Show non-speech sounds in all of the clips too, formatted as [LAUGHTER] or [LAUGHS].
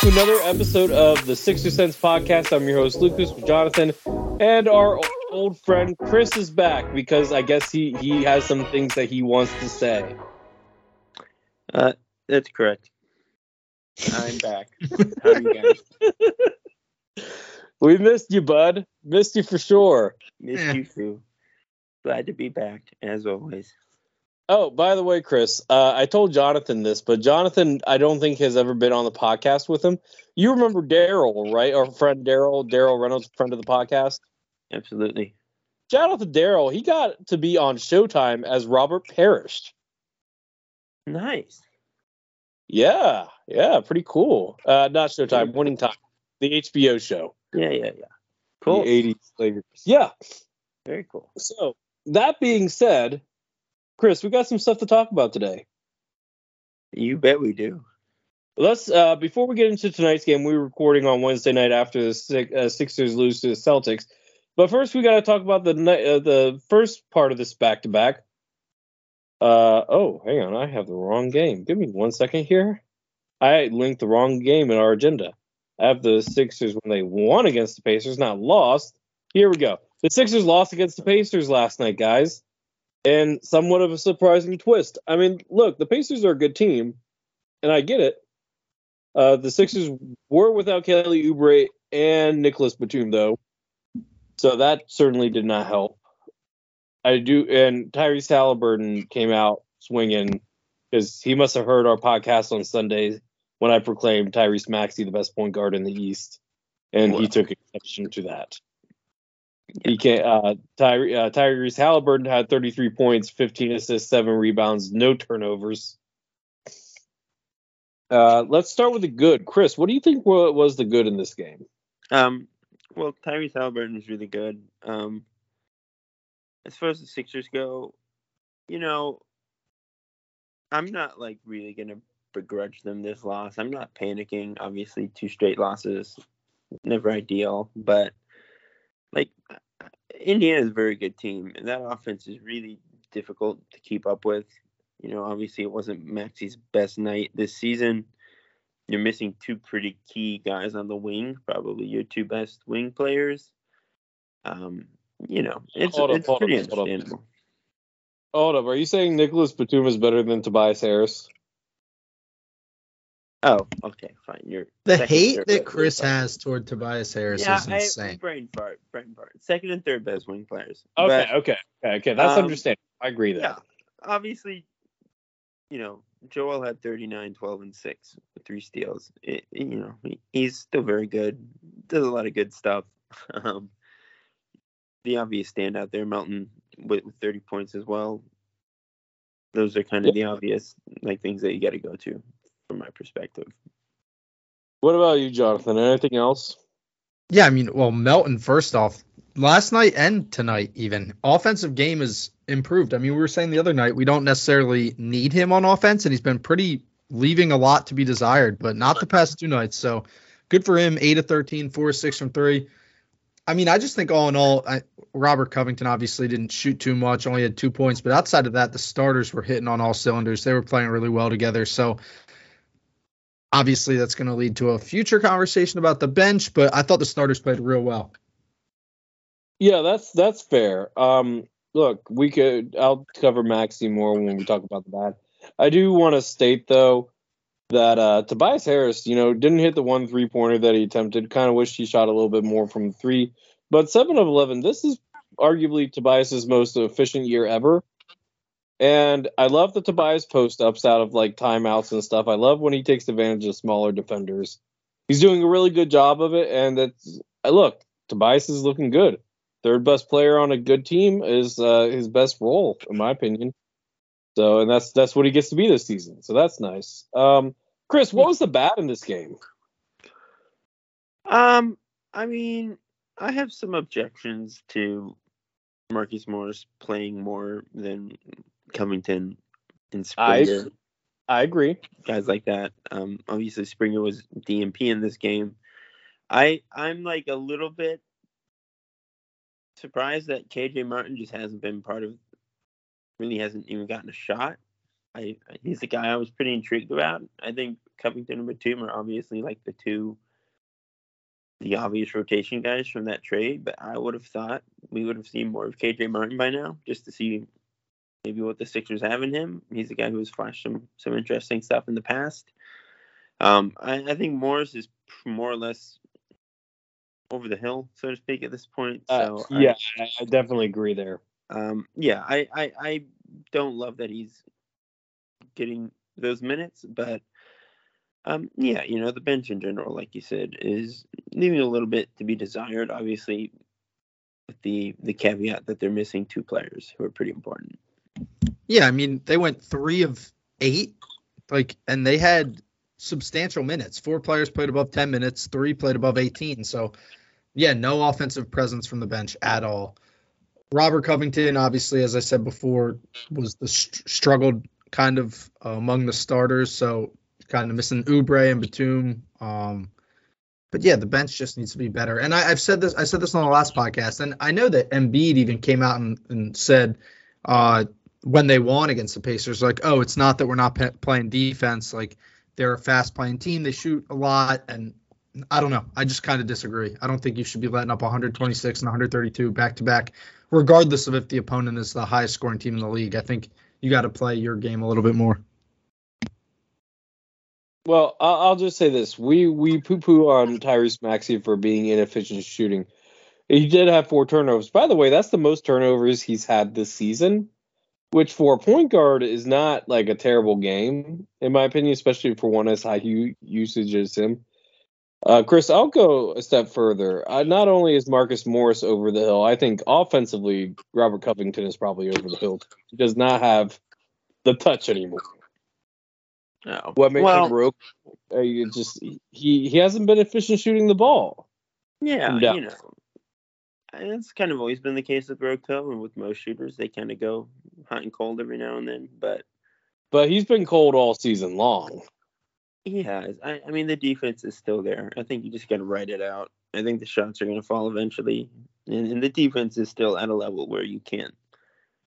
to another episode of the Sixer Sense podcast. I'm your host Lucas with Jonathan, and our old friend Chris is back because I guess he he has some things that he wants to say. Uh, that's correct. I'm back. How are you guys? [LAUGHS] We missed you, bud. Missed you for sure. Missed Yeah. you too. Glad to be back as always. Oh, by the way, Chris, uh, I told Jonathan this, but Jonathan, I don't think has ever been on the podcast with him. You remember Daryl, right? Our friend Daryl, Daryl Reynolds, friend of the podcast. Absolutely. Shout out to Daryl. He got to be on Showtime as Robert Parish. Nice. Yeah, yeah, pretty cool. Uh, not Showtime, Winning Time, the HBO show. Yeah, yeah, yeah. Cool. The 80s Lakers. Yeah. Very cool. So that being said, Chris, we got some stuff to talk about today. You bet we do. Let's uh, before we get into tonight's game, we are recording on Wednesday night after the Six, uh, Sixers lose to the Celtics. But first, we got to talk about the uh, the first part of this back to back. Uh oh, hang on, I have the wrong game. Give me one second here. I linked the wrong game in our agenda. I have the Sixers when they won against the Pacers, not lost. Here we go. The Sixers lost against the Pacers last night, guys, and somewhat of a surprising twist. I mean, look, the Pacers are a good team, and I get it. Uh, the Sixers were without Kelly Oubre and Nicolas Batum, though, so that certainly did not help. I do, and Tyrese Halliburton came out swinging because he must have heard our podcast on Sunday when I proclaimed Tyrese Maxey the best point guard in the East, and he took exception to that. He can uh, Ty, uh, Tyrese Halliburton had 33 points, 15 assists, seven rebounds, no turnovers. Uh, let's start with the good. Chris, what do you think wa- was the good in this game? Um, well, Tyrese Halliburton is really good. Um, as far as the Sixers go, you know, I'm not like really gonna begrudge them this loss. I'm not panicking. Obviously, two straight losses, never ideal, but like Indiana is a very good team, and that offense is really difficult to keep up with. You know, obviously, it wasn't Maxey's best night this season. You're missing two pretty key guys on the wing, probably your two best wing players. Um, you know, it's Hold up, it's up, pretty hold up. understandable. Hold up, are you saying Nicolas Batum is better than Tobias Harris? Oh, okay, fine. You're The hate that best Chris wing has toward Tobias Harris Yeah, is I, insane. brain fart, brain fart. Second and third best wing players. Okay, But- okay, okay, okay. That's Um, understandable. I agree there. yeah, obviously, you know, Joel had 39, 12, and 6 with three steals. It, you know, he, he's still very good. Does a lot of good stuff. [LAUGHS] Um, the obvious standout there, Melton, with, with 30 points as well. Those are kind of the obvious like things that you got to go to from my perspective. What about you, Jonathan? Anything else? Yeah, I mean, well, Melton, first off, last night and tonight, even offensive game is improved. I mean, we were saying the other night we don't necessarily need him on offense, and he's been pretty leaving a lot to be desired, but not the past two nights. So good for him. Eight of 13, four of six from three. I mean, I just think all in all, I, Robert Covington obviously didn't shoot too much, only had two points, but outside of that, the starters were hitting on all cylinders. They were playing really well together. So obviously that's going to lead to a future conversation about the bench, but I thought the starters played real well. Yeah, that's that's fair. Um, look, we could. I'll cover Maxey more when we talk about the bad. I do want to state though that uh, Tobias Harris, you know, didn't hit the one three pointer that he attempted. Kind of wished he shot a little bit more from three. But seven of eleven, this is arguably Tobias's most efficient year ever. And I love the Tobias post ups out of like timeouts and stuff. I love when he takes advantage of smaller defenders. He's doing a really good job of it. And that's look, Tobias is looking good. Third best player on a good team is uh, his best role, in my opinion. So, and that's that's what he gets to be this season. So that's nice. Um, Chris, what was the bad in this game? Um, I mean, I have some objections to Marcus Morris playing more than Covington and Springer. I, I agree. Guys like that. Um, obviously Springer was DNP in this game. I I'm like a little bit surprised that KJ Martin just hasn't been part of really hasn't even gotten a shot. I he's the guy I was pretty intrigued about. I think Covington and Batum are obviously like the two the obvious rotation guys from that trade, but I would have thought we would have seen more of KJ Martin by now, just to see maybe what the Sixers have in him. He's a guy who has flashed some some interesting stuff in the past. Um, I, I think Morris is more or less over the hill, so to speak, at this point. Uh, so uh, yeah, I, I, definitely agree there. Um, yeah, I, I I don't love that he's getting those minutes, but um, yeah, you know, the bench in general, like you said, is leaving a little bit to be desired. Obviously, with the the caveat that they're missing two players who are pretty important. Yeah, I mean, they went three of eight, like, and they had substantial minutes. Four players played above ten minutes, three played above eighteen. So, yeah, no offensive presence from the bench at all. Robert Covington, obviously, as I said before, was the st- struggled kind of uh, among the starters. So kind of missing Oubre and Batum. Um, but yeah, the bench just needs to be better. And I, have said this. I said this on the last podcast, and I know that Embiid even came out and, and said uh, when they won against the Pacers, like, oh, it's not that we're not pe- playing defense. Like they're a fast playing team. They shoot a lot, and I don't know. I just kind of disagree. I don't think you should be letting up 126 and 132 back to back, regardless of if the opponent is the highest scoring team in the league. I think you got to play your game a little bit more. Well, I'll just say this: we we poo poo on Tyrese Maxey for being inefficient shooting. He did have four turnovers. By the way, that's the most turnovers he's had this season, which for a point guard is not like a terrible game, in my opinion, especially for one as high usage as him. Uh, Chris, I'll go a step further. Uh, not only is Marcus Morris over the hill, I think offensively, Robert Covington is probably over the hill. He does not have the touch anymore. No. What makes well, him broke? Uh, just he he hasn't been efficient shooting the ball. Yeah, you know, it's kind of always been the case with Broco and with most shooters. They kind of go hot and cold every now and then, but but he's been cold all season long. He has. I, I mean, the defense is still there. I think you just got to write it out. I think the shots are going to fall eventually, and, and the defense is still at a level where you can't.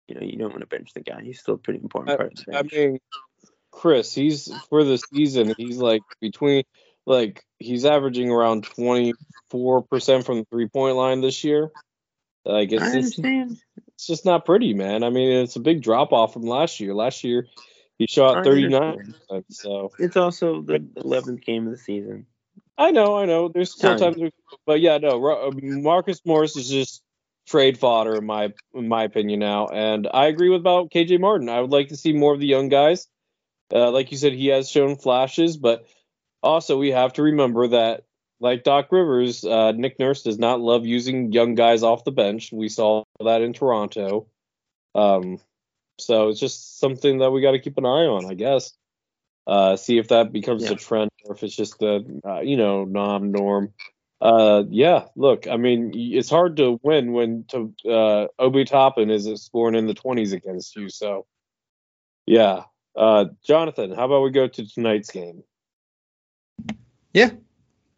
You know, you don't want to bench the guy. He's still a pretty important part of the bench. I mean, Chris, he's for the season, he's like between like he's averaging around 24% from the three point line this year. Like it's just, it's just not pretty, man. I mean, it's a big drop off from last year. Last year he shot 39. So it's also the 11th game of the season. I know, I know. There's still times, but yeah, no. Marcus Morris is just trade fodder in my in my opinion now, and I agree with about KJ Martin. I would like to see more of the young guys. Uh, like you said, he has shown flashes, but also we have to remember that, like Doc Rivers, uh, Nick Nurse does not love using young guys off the bench. We saw that in Toronto. Um, so it's just something that we got to keep an eye on, I guess. Uh, see if that becomes yeah. a trend or if it's just a uh, you know non norm. Uh, yeah, look, I mean, it's hard to win when to uh, Obi Toppin is scoring in the 20s against you. So, yeah, uh, Jonathan, how about we go to tonight's game? Yeah,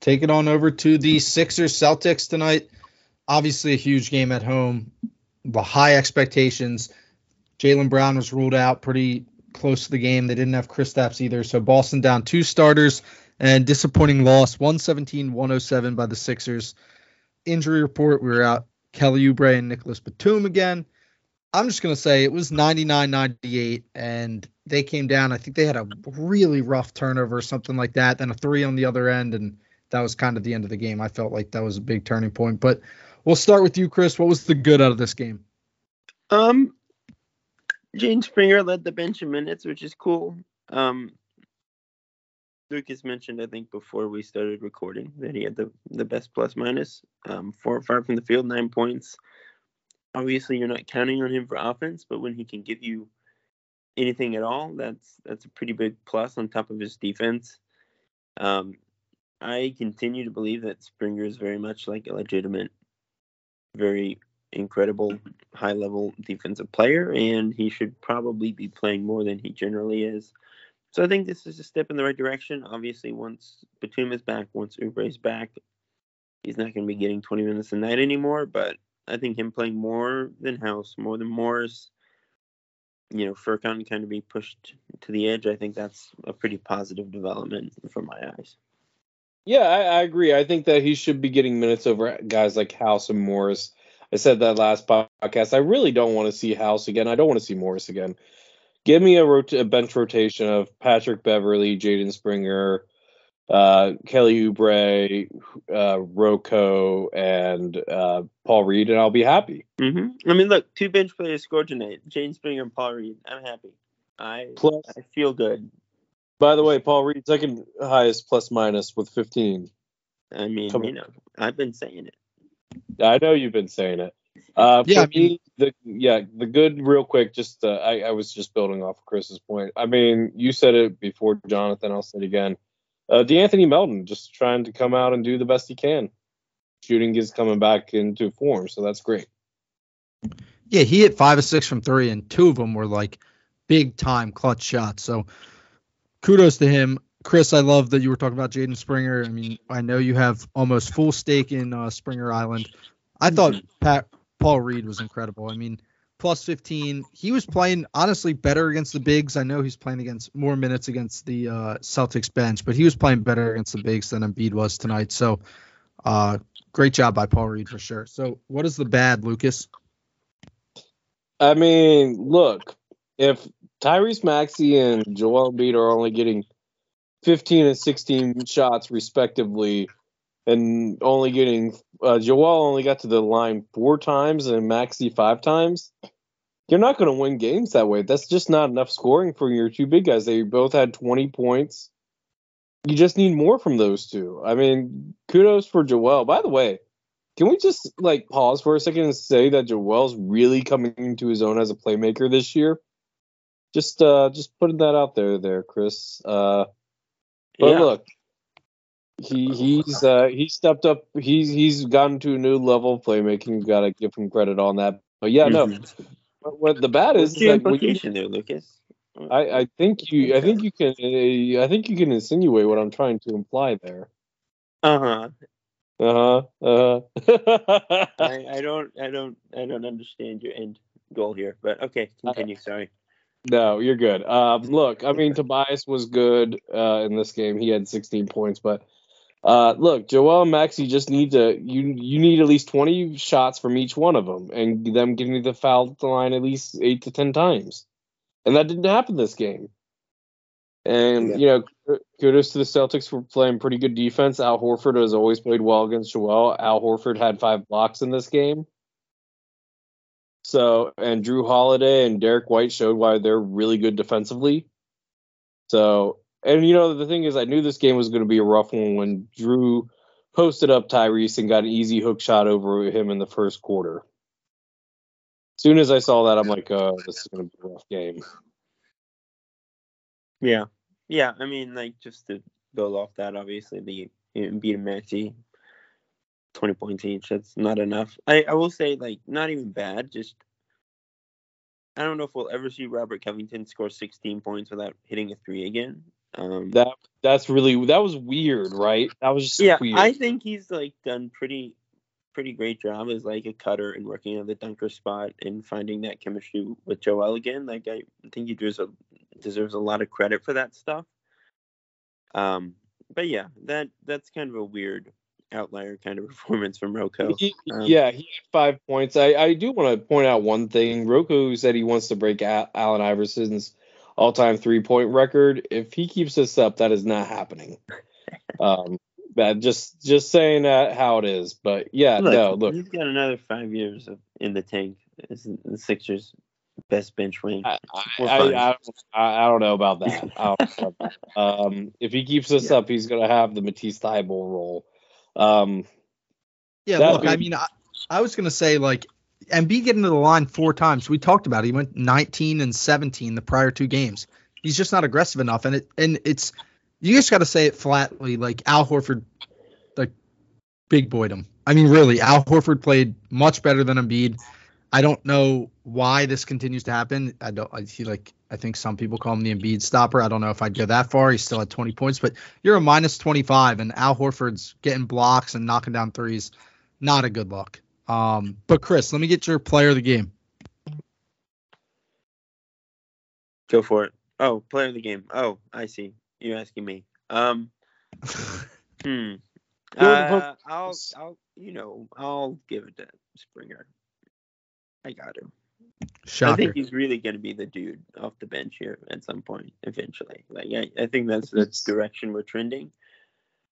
take it on over to the Sixers Celtics tonight. Obviously a huge game at home. The high expectations. Jaylen Brown was ruled out pretty close to the game. They didn't have Chris Kristaps either. So Boston down two starters and disappointing loss 117 107 by the Sixers. Injury report we were out Kelly Oubre and Nicolas Batum again. I'm just going to say it was 99 98, and they came down. I think they had a really rough turnover or something like that, then a three on the other end, and that was kind of the end of the game. I felt like that was a big turning point. But we'll start with you, Chris. What was the good out of this game? Um, Jaden Springer led the bench in minutes, which is cool. Um, Lucas mentioned, I think, before we started recording that he had the, the best plus minus. Um, four or five from the field, nine points. Obviously, you're not counting on him for offense, but when he can give you anything at all, that's that's a pretty big plus on top of his defense. Um, I continue to believe that Springer is very much like a legitimate, very incredible mm-hmm. high level defensive player, and he should probably be playing more than he generally is. So I think this is a step in the right direction. Obviously, once Batum is back, once Oubre is back, he's not going to be getting 20 minutes a night anymore. But I think him playing more than House, more than Morris, you know, Furkan kind of be pushed to the edge. I think that's a pretty positive development from my eyes. Yeah, I, I, agree. I think that he should be getting minutes over guys like House and Morris. I said that last podcast. I really don't want to see House again. I don't want to see Morris again. Give me a, rot- a bench rotation of Patrick Beverley, Jaden Springer, uh, Kelly Oubre, uh, Rocco, and uh, Paul Reed, and I'll be happy. Mm-hmm. I mean, look, two bench players scored tonight: Jaden Springer and Paul Reed. I'm happy. I Plus, I feel good. By the way, Paul Reed second highest plus minus with 15. I mean, Come you know, I've been saying it. I know you've been saying it. Uh, yeah, I mean, the yeah, the good, real quick. Just uh, I, I was just building off of Chris's point. I mean, you said it before, Jonathan. I'll say it again. Uh, De'Anthony Melton just trying to come out and do the best he can. Shooting is coming back into form, so that's great. Yeah, he hit five or six from three, and two of them were like big time clutch shots. So kudos to him. Chris, I love that you were talking about Jaden Springer. I mean, I know you have almost full stake in uh, Springer Island. I thought mm-hmm. Pat Paul Reed was incredible. I mean, plus 15. He was playing honestly better against the bigs. I know he's playing against more minutes against the uh, Celtics bench, but he was playing better against the bigs than Embiid was tonight. So, uh, great job by Paul Reed for sure. So, what is the bad, Lucas? I mean, look, if Tyrese Maxey and Joel Embiid are only getting 15 and 16 shots respectively, and only getting uh, Joel only got to the line four times and Maxey five times. You're not going to win games that way. That's just not enough scoring for your two big guys. They both had 20 points. You just need more from those two. I mean, kudos for Joel. By the way, can we just like pause for a second and say that Joel's really coming into his own as a playmaker this year? Just uh just putting that out there there, Chris. Uh but yeah. look, he he's uh he stepped up he's he's gotten to a new level of playmaking. You Got to give him credit on that. But yeah, no. Mm-hmm. What the bad is, What's the implication you, there, Lucas? I, I think you I think you can uh, I think you can insinuate what I'm trying to imply there. Uh huh. Uh huh. Uh huh. [LAUGHS] I, I don't I don't I don't understand your end goal here, but okay, continue. Sorry. No, you're good. Um, look, I mean, Tobias was good uh, in this game. He had 16 points, but uh, look, Joel and Maxey just need to you you need at least 20 shots from each one of them, and them getting the foul line at least eight to 10 times, and that didn't happen this game. And yeah. you know, kudos to the Celtics for playing pretty good defense. Al Horford has always played well against Joel. Al Horford had five blocks in this game. So, and Jrue Holiday and Derrick White showed why they're really good defensively. So, and you know, the thing is, I knew this game was going to be a rough one when Drew posted up Tyrese and got an easy hook shot over him in the first quarter. As soon as I saw that, I'm like, oh, this is going to be a rough game. Yeah. Yeah. I mean, like, just to build off that, obviously, the beat Maxey 20 points each. That's not enough. I, I will say, like, not even bad. Just, I don't know if we'll ever see Robert Covington score 16 points without hitting a three again. Um, that that's really that was weird, right? That was just yeah. Weird. I think he's like done pretty pretty great job as like a cutter and working on the dunker spot and finding that chemistry with Joel again. Like I think he deserves a deserves a lot of credit for that stuff. Um, but yeah, that that's kind of a weird outlier kind of [LAUGHS] performance from Roko. He, Um, yeah, he had five points. I, I do want to point out one thing. Roko said he wants to break A- Allen Iverson's all-time three-point record. If he keeps this up, that is not happening. [LAUGHS] um, but just just saying that how it is. But yeah, Look, no, look, he's got another five years of, in the tank. Is the Sixers' best bench wing. I, I. I, I, don't know about that. [LAUGHS] Know about that. Um, if he keeps this Yeah. up, he's gonna have the Matisse Thybulle role. Um, Yeah, look, I mean, I, I was gonna say like Embiid getting to the line four times. We talked about it. He went 19 and 17 the prior two games. He's just not aggressive enough, and it and it's you just got to say it flatly. Like Al Horford, like big boyed him. I mean, really, Al Horford played much better than Embiid. I don't know why this continues to happen. I don't. I see like I think some people call him the Embiid stopper. I don't know if I'd go that far. He's still at 20 points, but you're a minus 25, and Al Horford's getting blocks and knocking down threes. Not a good look. Um, but Chris, let me get your player of the game. Go for it. Oh, player of the game. Oh, I see. You're asking me. Um, [LAUGHS] hmm. Uh, I'll, I'll, you know, I'll give it to Springer. I got him. I think he's really going to be the dude off the bench here at some point eventually. Like I, I think that's the direction we're trending.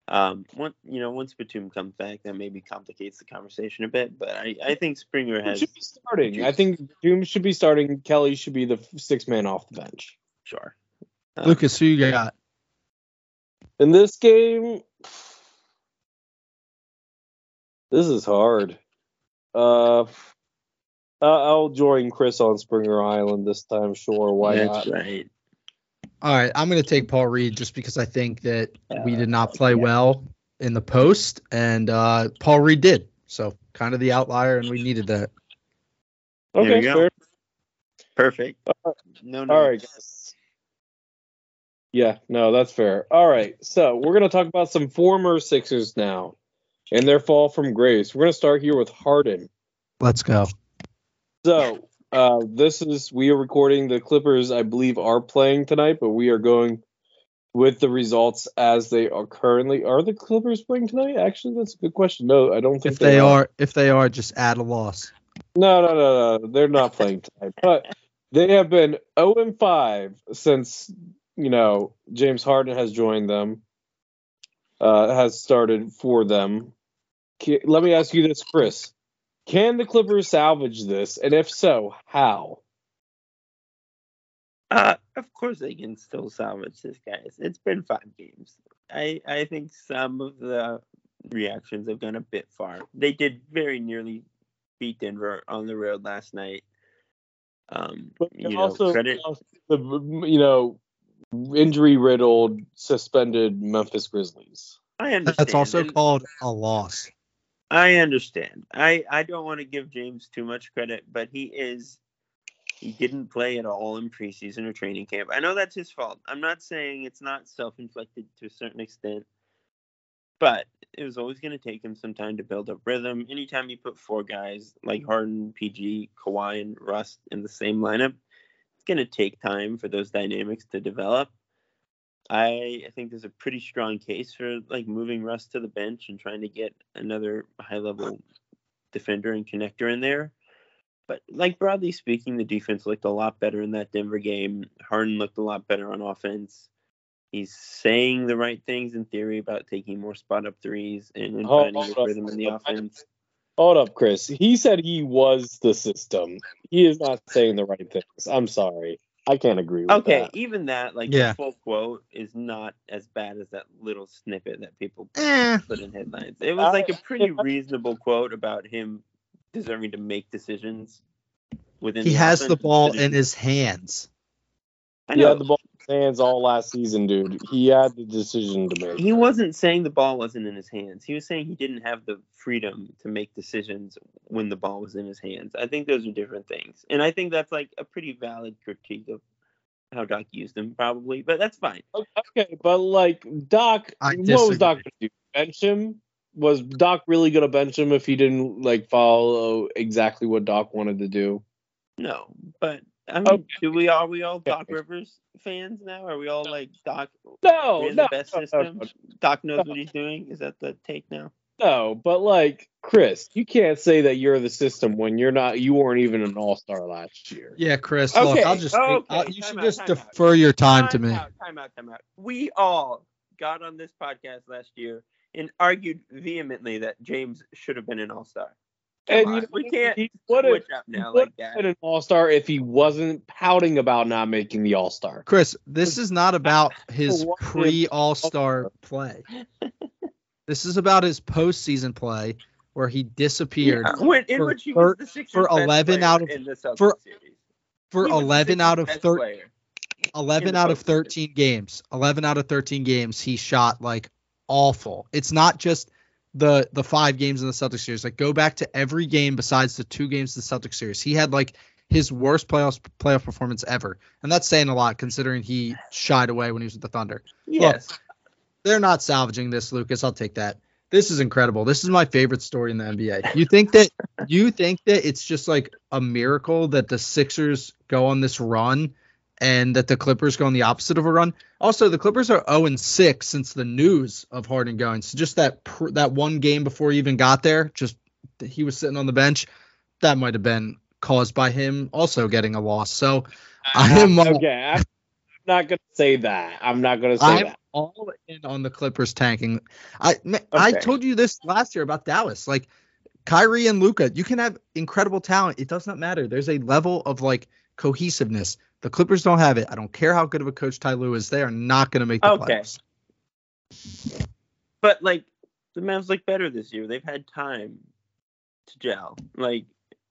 Um, one, you know, once Batum comes back, that maybe complicates the conversation a bit. But I, I think Springer He has should be starting. I think Doom should be starting. Kelly should be the six man off the bench. sure. Um, Lucas, who you got? In this game, this is hard. Uh, I- I'll join Chris on Springer Island this time. Sure, why that's not? right. All right, I'm going to take Paul Reed just because I think that we did not Uh, play yeah. well in the post, and uh, Paul Reed did. So kind of the outlier, and we needed that. Okay, we go. fair. Perfect. No, no. All right, guys. Yeah, no, that's fair. All right, so we're gonna talk about some former Sixers now, and their fall from grace. We're gonna start here with Harden. Let's go. So, uh, this is we are recording the Clippers. I believe are playing tonight, but we are going with the results as they are currently. Are the Clippers playing tonight? Actually, that's a good question. No, I don't think If they are, if they are, just add a loss. No, no, no, no. They're not playing tonight. But they have been 0 and 5 since you know James Harden has joined them. Uh, has started for them. Let me ask you this, Chris. Can the Clippers salvage this? And if so, how? Uh, of course they can still salvage this, guys. It's been five games. I I think some of the reactions have gone a bit far. They did very nearly beat Denver on the road last night. Um, But you know, also, credit. the you know injury riddled, suspended Memphis Grizzlies. I understand. That's also and called a loss. I understand. I I don't want to give James too much credit, but he is. He didn't play at all in preseason or training camp. I know that's his fault. I'm not saying it's not self-inflicted to a certain extent, but it was always going to take him some time to build up rhythm. Anytime you put four guys like Harden, PG, Kawhi, and Russ in the same lineup, it's going to take time for those dynamics to develop. I, I think there's a pretty strong case for like moving Russ to the bench and trying to get another high level defender and connector in there. But like broadly speaking, the defense looked a lot better in that Denver game. Harden looked a lot better on offense. He's saying the right things in theory about taking more spot up threes and, and Hold finding his rhythm in the offense. Hold up, Chris. He said he was the system. He is not saying the right things. I'm sorry. I can't agree with Okay, that. even that, like Yeah. the full quote, is not as bad as that little snippet that people Eh, put in headlines. It was like a pretty I- reasonable quote about him deserving to make decisions within. he has the ball instead in his hands. I know. had the ball in his hands all last season, dude. He had the decision to make. He wasn't saying the ball wasn't in his hands. He was saying he didn't have the freedom to make decisions when the ball was in his hands. I think those are different things. And I think that's like a pretty valid critique of how Doc used him, probably. But that's fine. Okay, but like Doc, I what was. Doc going to do? Bench him? was Doc really gonna bench him if he didn't like follow exactly what Doc wanted to do? No, but I mean, Okay. do we are we all Doc Rivers fans now? Are we all like Doc? No, no, the best no, no, system. Doc knows No. what he's doing. Is that the take now? no, but like Chris, you can't say that you're the system when you're not. You weren't even an All Star last year. Yeah, Chris. Look, Okay, I'll just okay, I'll- you time should out, just time out. defer your time to me. Out, time out, time out. We all got on this podcast last year and argued vehemently that James should have been an All Star. And you know, we can't he would've- switch up now like that. been an All Star if he wasn't pouting about not making the All Star. Chris, this is not about [LAUGHS] his pre All Star play. This is about his postseason play where he disappeared Yeah, when, in for which he thir- was the for 11 out of- in the for for He was the 11 out of best 13. 11 out of 13 games 11 out of 13 games he shot like awful it's not just the the five games in the celtics series. Like go back to every game besides the two games in the celtics series. He had like his worst playoff playoff performance ever. And that's saying a lot considering he shied away when he was with the thunder. Yes. they're not salvaging this lucas. I'll take that. This is incredible. This is my favorite story in the nba you think that you think that it's just like a miracle that the sixers go on this run and that the clippers go on the opposite of a run also the clippers are 0 and 6 since the news of harden going so just that pr- that one game before he even got there just he was sitting on the bench that might have been caused by him also getting a loss so i am all, okay. I'm not gonna say that. I'm not gonna say that. I'm that. all in on the Clippers tanking. I ma- I told you this last year about Dallas. Like Kyrie and Luka, you can have incredible talent. It does not matter. There's a level of like cohesiveness. The Clippers don't have it. I don't care how good of a coach Ty Lue is. They are not going to make the Okay. playoffs. But like the Mavs look better this year. They've had time to gel. Like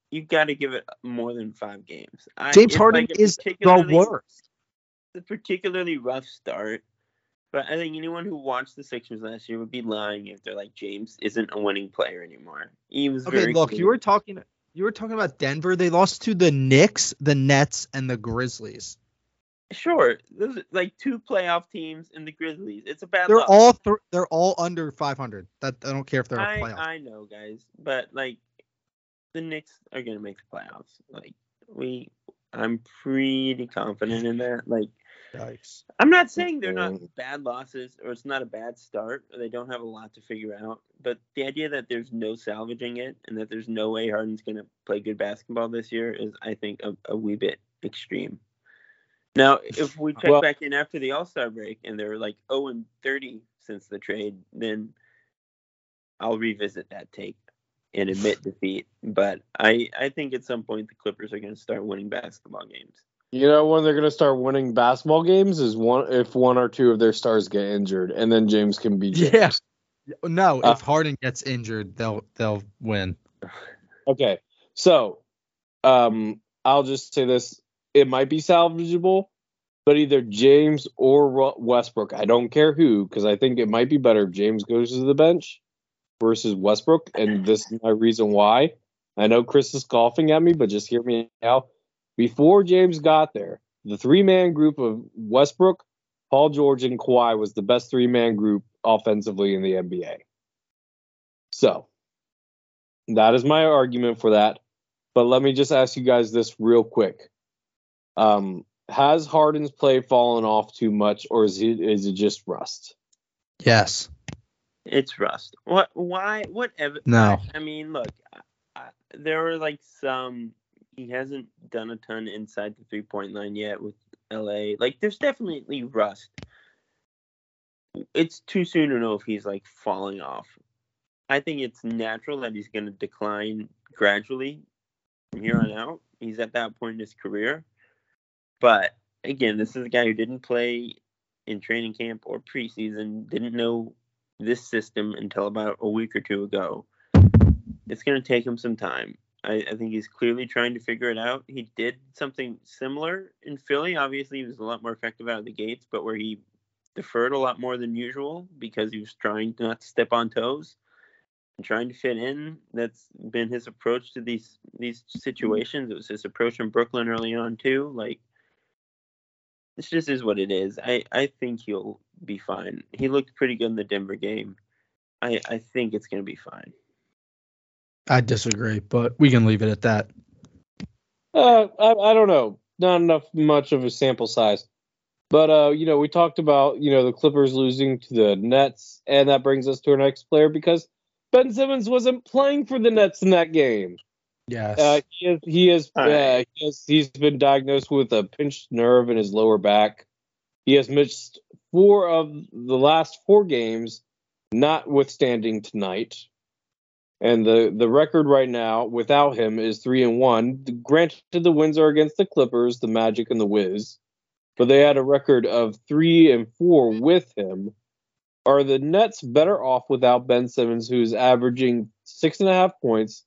you've got to give it more than five games. I, James Harden like is the worst. It's a particularly rough start. But I think anyone who watched the Sixers last year would be lying if they're like James isn't a winning player anymore. He was Okay, very look, you were talking. You were talking about Denver. They lost to the Knicks, the Nets, and the Grizzlies. sure. Those are like two playoff teams in the Grizzlies. It's a bad They're luck. all th- they're all under 500. That I don't care if they're a I, playoff. I know, guys, but like the Knicks are gonna make the playoffs. Like we, I'm pretty confident in that. Like Yikes. I'm not saying they're not bad losses or it's not a bad start or they don't have a lot to figure out, but the idea that there's no salvaging it and that there's no way Harden's gonna play good basketball this year is, I think, a, a wee bit extreme. Now, if we check Well- back in after the All Star break and they're like 0 and 30 since the trade, then I'll revisit that take and admit defeat. But I, I think at some point the Clippers are going to start winning basketball games. You know when they're gonna start winning basketball games is one if one or two of their stars get injured, and then James can be James. Yeah. No, Uh, if Harden gets injured, they'll they'll win. Okay, so um, I'll just say this: it might be salvageable, but either James or Westbrook. I don't care who, because I think it might be better if James goes to the bench versus Westbrook, and this is my reason why. I know Chris is golfing at me, but just hear me out. Before James got there, the three-man group of Westbrook, Paul George, and Kawhi was the best three-man group offensively in the NBA. So that is my argument for that. But let me just ask you guys this real quick. Um, has Harden's play fallen off too much, or is it is it just rust? Yes. It's rust. What? Why? Whatever. No. I, I mean, look, I, I, there were like some. He hasn't done a ton inside the three point line yet with LA. Like, there's definitely rust. It's too soon to know if he's like falling off. I think it's natural that he's going to decline gradually from here on out. He's at that point in his career. But again, this is a guy who didn't play in training camp or preseason, didn't know this system until about a week or two ago. It's going to take him some time. I, I think he's clearly trying to figure it out. He did something similar in Philly. Obviously, he was a lot more effective out of the gates, but where he deferred a lot more than usual because he was trying to not step on toes and trying to fit in. That's been his approach to these these situations. It was his approach in Brooklyn early on too. Like this just is what it is. I I think he'll be fine. He looked pretty good in the Denver game. I I think it's to be fine. I disagree, but we can leave it at that. Uh, I, I don't know. Not enough much of a sample size. But uh, you know, we talked about you know the Clippers losing to the Nets, and that brings us to our next player because Ben Simmons wasn't playing for the Nets in that game. Yes. Uh, he is he is uh, right. he has, he's been diagnosed with a pinched nerve in his lower back. He has missed four of the last four games, notwithstanding tonight. And the the record right now without him is three and one. Granted, the wins are against the Clippers, the Magic, and the Wiz, but they had a record of three and four with him. Are the Nets better off without Ben Simmons, who's averaging six and a half points,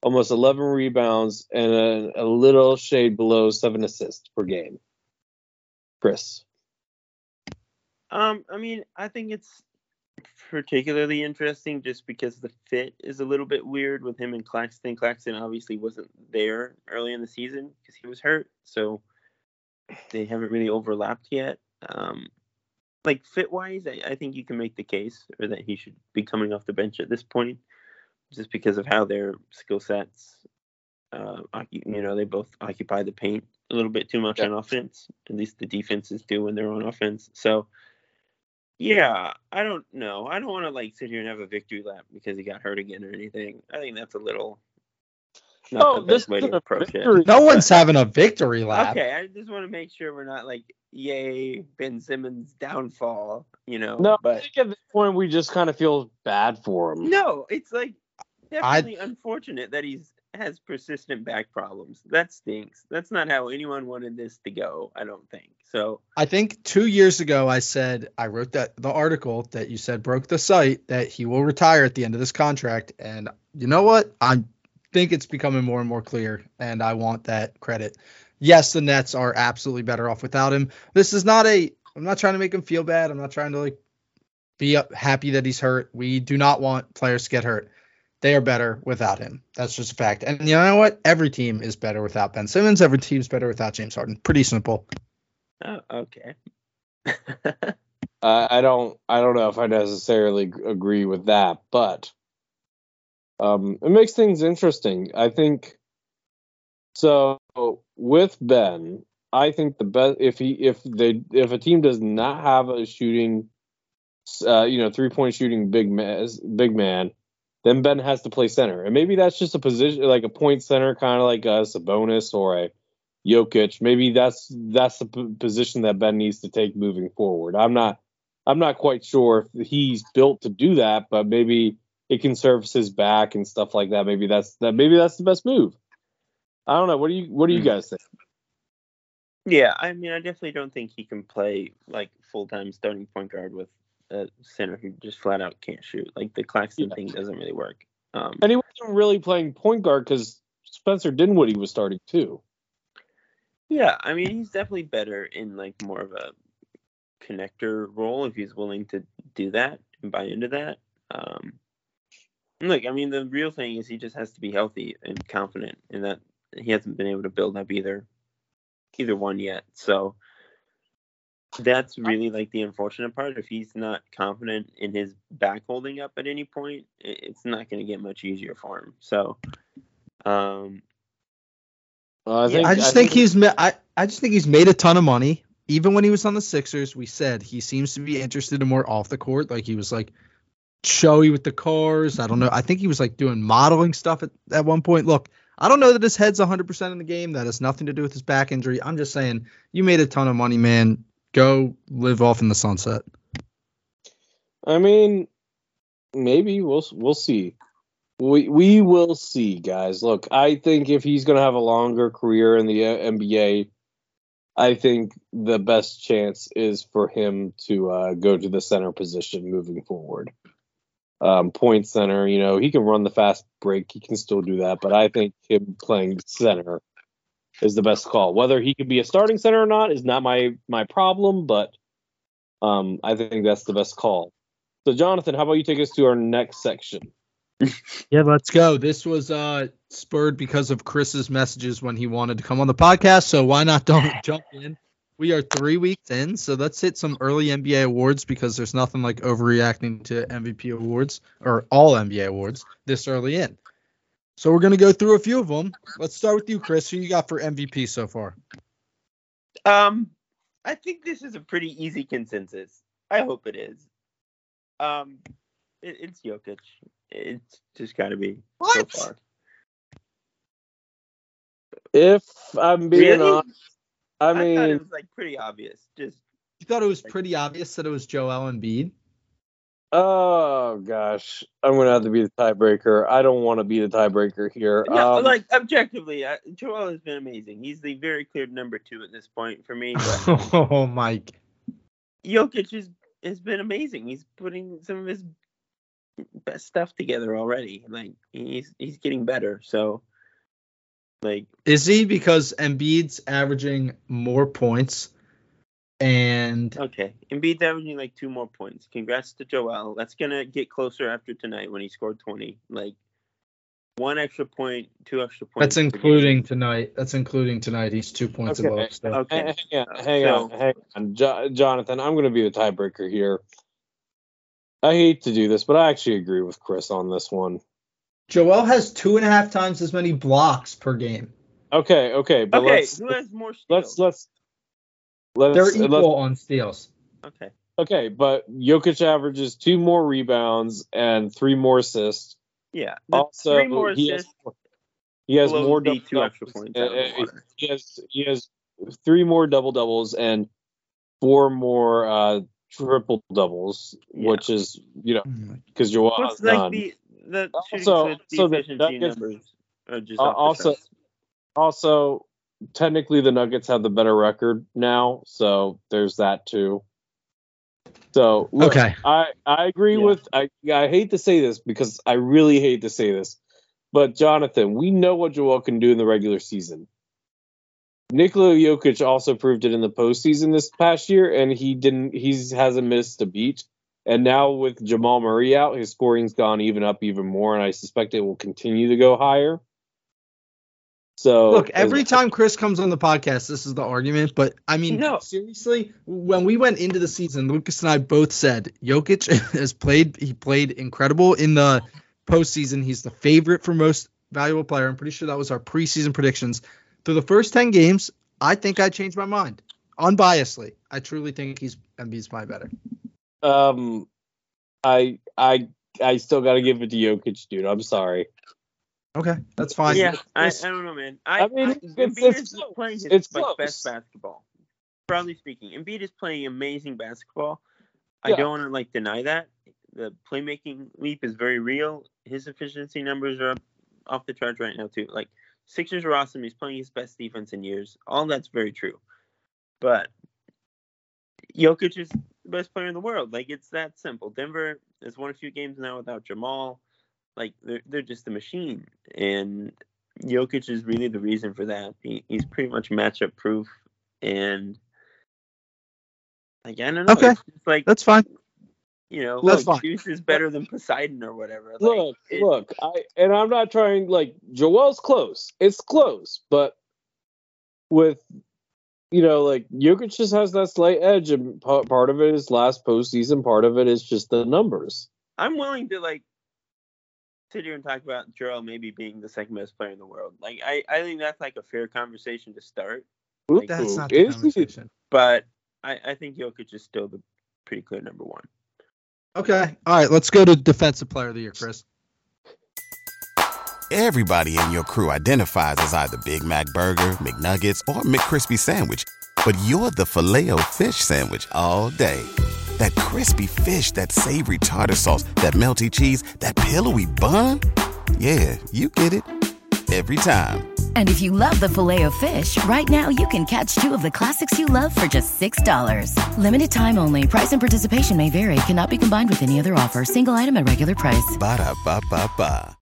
almost 11 rebounds, and a, a little shade below seven assists per game? Chris. Um, I mean, I think it's particularly interesting just because the fit is a little bit weird with him and Claxton. Claxton obviously wasn't there early in the season because he was hurt, so they haven't really overlapped yet. Um, like fit wise, I, I think you can make the case or that he should be coming off the bench at this point, just because of how their skill sets. Uh, you know, they both occupy the paint a little bit too much Yeah. on offense. At least the defenses do when they're on offense. So, yeah, I don't know. I don't want to like sit here and have a victory lap because he got hurt again or anything. I think that's a little not Oh, the this best way isn't to approach victory. it. no one's having a victory lap. Okay, I just want to make sure we're not like, yay, Ben Simmons downfall, you know. No, I but think at this point we just kind of feel bad for him. no, it's like definitely unfortunate that he's has persistent back problems. That stinks. That's not how anyone wanted this to go. I don't think so. I think two years ago I said I wrote that the article that you said broke the site that he will retire at the end of this contract, and you know what? I think it's becoming more and more clear, and I want that credit. Yes, the Nets are absolutely better off without him. This is not a. I'm not trying to make him feel bad. I'm not trying to like be happy that he's hurt. We do not want players to get hurt. They are better without him. That's just a fact. And you know what? Every team is better without Ben Simmons. Every team's better without James Harden. Pretty simple. Oh, okay. [LAUGHS] Uh, I don't I don't know if I necessarily agree with that, but um, it makes things interesting. I think so with Ben. I think the best if he if they if a team does not have a shooting, uh, you know, three point shooting big man big man, then Ben has to play center, and maybe that's just a position like a point center, kind of like us, a Sabonis or a Jokic. Maybe that's that's the p- position that Ben needs to take moving forward. I'm not I'm not quite sure if he's built to do that, but maybe it can service his back and stuff like that. Maybe that's that. Maybe that's the best move. I don't know. What do you What do you Hmm. guys think? Yeah, I mean, I definitely don't think he can play like full time starting point guard with a center who just flat out can't shoot. Like the Claxton Yeah. thing doesn't really work. Um, And he wasn't really playing point guard because Spencer Dinwiddie was starting too. yeah, I mean, he's definitely better in like more of a connector role if he's willing to do that and buy into that. Um, look, I mean, the real thing is he just has to be healthy and confident, and that he hasn't been able to build up either either one yet. So that's really like the unfortunate part. If he's not confident in his back holding up at any point, it's not going to get much easier for him. So, um, Uh, I think I just think, he's ma- I, I just think he's made a ton of money. Even when he was on the Sixers, we said he seems to be interested in more off the court. Like he was like showy with the cars. I don't know. I think he was like doing modeling stuff at, at one point. Look, I don't know that his head's 100% in the game. That has nothing to do with his back injury. I'm just saying you made a ton of money, man. Go live off in the sunset. I mean, maybe we'll we'll see. We we will see, guys. Look, I think if he's going to have a longer career in the uh, NBA, I think the best chance is for him to uh, go to the center position moving forward. Um, point center, you know, he can run the fast break. He can still do that, but I think him playing center is the best call. Whether he could be a starting center or not is not my my problem, but um, I think that's the best call. So, Jonathan, how about you take us to our next section? [LAUGHS] Yeah, let's go. This was uh spurred because of Chris's messages when he wanted to come on the podcast. So why not don't [LAUGHS] jump in? We are three weeks in, so let's hit some early NBA awards because there's nothing like overreacting to MVP awards or all NBA awards this early in. So we're gonna go through a few of them. Let's start with you, Chris. Who you got for MVP so far? Um, I think this is a pretty easy consensus. I hope it is. Um, it, it's Jokic. It's just got to be What? so far. If I'm being Really? honest, I I, thought mean, it was like pretty obvious. Just You thought it was pretty obvious that it was Joel Embiid. Oh gosh, I'm gonna have to be the tiebreaker. I don't want to be the tiebreaker here. no, Um, like objectively, uh, Joel has been amazing. He's the very clear number two at this point for me. But [LAUGHS] oh, Mike. Jokic has has been amazing. He's putting some of his best stuff together already. Like he's he's getting better. So like Is he because Embiid's averaging more points and okay, Embiid's averaging like two more points. Congrats to Joel. That's gonna get closer after tonight when he scored twenty. Like one extra point, two extra points. that's including tonight. That's including tonight. He's two points Okay. above. So. Okay. hang on, hang So- on, hang on, Jo- Jonathan. I'm gonna be the tiebreaker here. I hate to do this, but I actually agree with Chris on this one. Joel has two and a half times as many blocks per game. Okay, okay, but Okay, let's who has more steals? let's let's They're let's equal on steals. Okay. Okay, but Jokic averages two more rebounds and three more assists. Yeah. the Also, three more he has assists. he has more the double two extra points out of the Uh. He has he has three more double doubles and four more uh, triple doubles, Yeah. which is you know because Joel has What's like none. the the shooting Also- the so the efficiency Nuggets- numbers are just Uh, also- Also, technically, the Nuggets have the better record now, so there's that too. So look, Okay. I I agree Yeah. with I I hate to say this because I really hate to say this, but Jonathan, we know what Joel can do in the regular season. Nikola Jokic also proved it in the postseason this past year, and he didn't. He's hasn't missed a beat. And now with Jamal Murray out, his scoring's gone even up even more, and I suspect it will continue to go higher. So Look, every time Chris comes on the podcast, this is the argument. But I mean, No. seriously, when we went into the season, Lucas and I both said Jokic [LAUGHS] has played. He played incredible in the postseason. He's the favorite for most valuable player. I'm pretty sure that was our preseason predictions. Through the first ten games, I think I changed my mind unbiasedly. I truly think he's Embiid's my better. um, I I I still got to give it to Jokic, dude. I'm sorry. Okay, that's fine. yeah, I, I don't know, man. I, I mean, I, it's- Embiid it's is playing his It's like best basketball. Broadly speaking, Embiid is playing amazing basketball. I don't want to like deny that. The playmaking leap is very real. His efficiency numbers are up off the charts right now too. Like Sixers are awesome. He's playing his best defense in years. All that's very true. But Jokic is the best player in the world. Like it's that simple. Denver has won a few games now without Jamal. Like they're they're just a machine, and Jokic is really the reason for that. He, he's pretty much matchup proof, and like I don't know. Okay. It's just like That's fine. you know, That's look, fine. Zeus is better than Poseidon or whatever. Like, Look, it- look, I and I'm not trying like Joel's close. It's close, but with you know, like Jokic just has that slight edge, and pa- part of it is last postseason, part of it is just the numbers. I'm willing to like sit here and talk about Joel maybe being the second best player in the world. Like I, I think that's like a fair conversation to start. Like, That's Ooh, not the conversation. But I, I think Jokic is still the pretty clear number one. Okay. All right. Let's go to defensive player of the year, Chris. Everybody in your crew identifies as either Big Mac Burger, McNuggets, or McCrispy Sandwich. But you're the filet fish Sandwich all day. That crispy fish, that savory tartar sauce, that melty cheese, that pillowy bun. Yeah, you get it. Every time. And if you love the filet of fish, right now you can catch two of the classics you love for just $6. Limited time only. Price and participation may vary. Cannot be combined with any other offer. Single item at regular price. Ba-da-ba-ba-ba.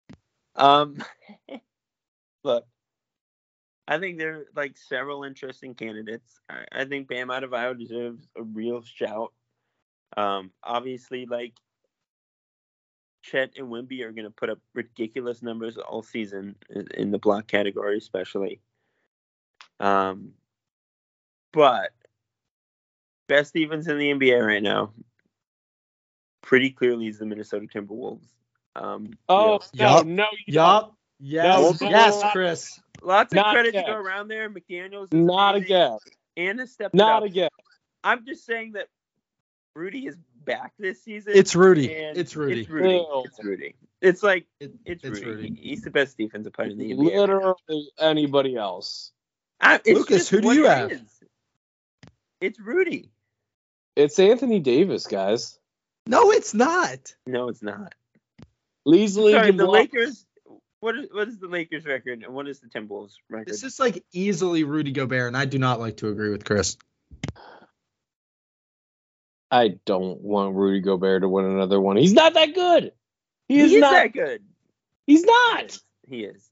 Um, [LAUGHS] look, I think there are like several interesting candidates. I, I think Bam Adebayo deserves a real shout. Um, obviously, like Chet and Wimby are going to put up ridiculous numbers all season in, in the block category, especially. Um, but best defense in the NBA right now, pretty clearly is the Minnesota Timberwolves. Um, Oh you know, no, Yup. no, you Yup. Yes. No, yes, Chris. lots of Not credit to go around there. McDaniels, is Not amazing. again. Anna stepped it Not up. again. I'm just saying that Rudy is back this season. It's Rudy. and It's Rudy. It's Rudy. Ew. It's Rudy. It's like It- it's, it's Rudy. Rudy. He's the best defensive player in the NBA. Literally anybody else. I, Lucas, who do you have? is. It's Rudy. It's Anthony Davis, guys. No, it's not. No, it's not. Leads the Sorry, the. Lakers. What is what is the Lakers record and what is the Timberwolves record? This is like easily Rudy Gobert, and I do not like to agree with Chris. I don't want Rudy Gobert to win another one. He's not that good. He is he is not. that good. He's He not. is. He is.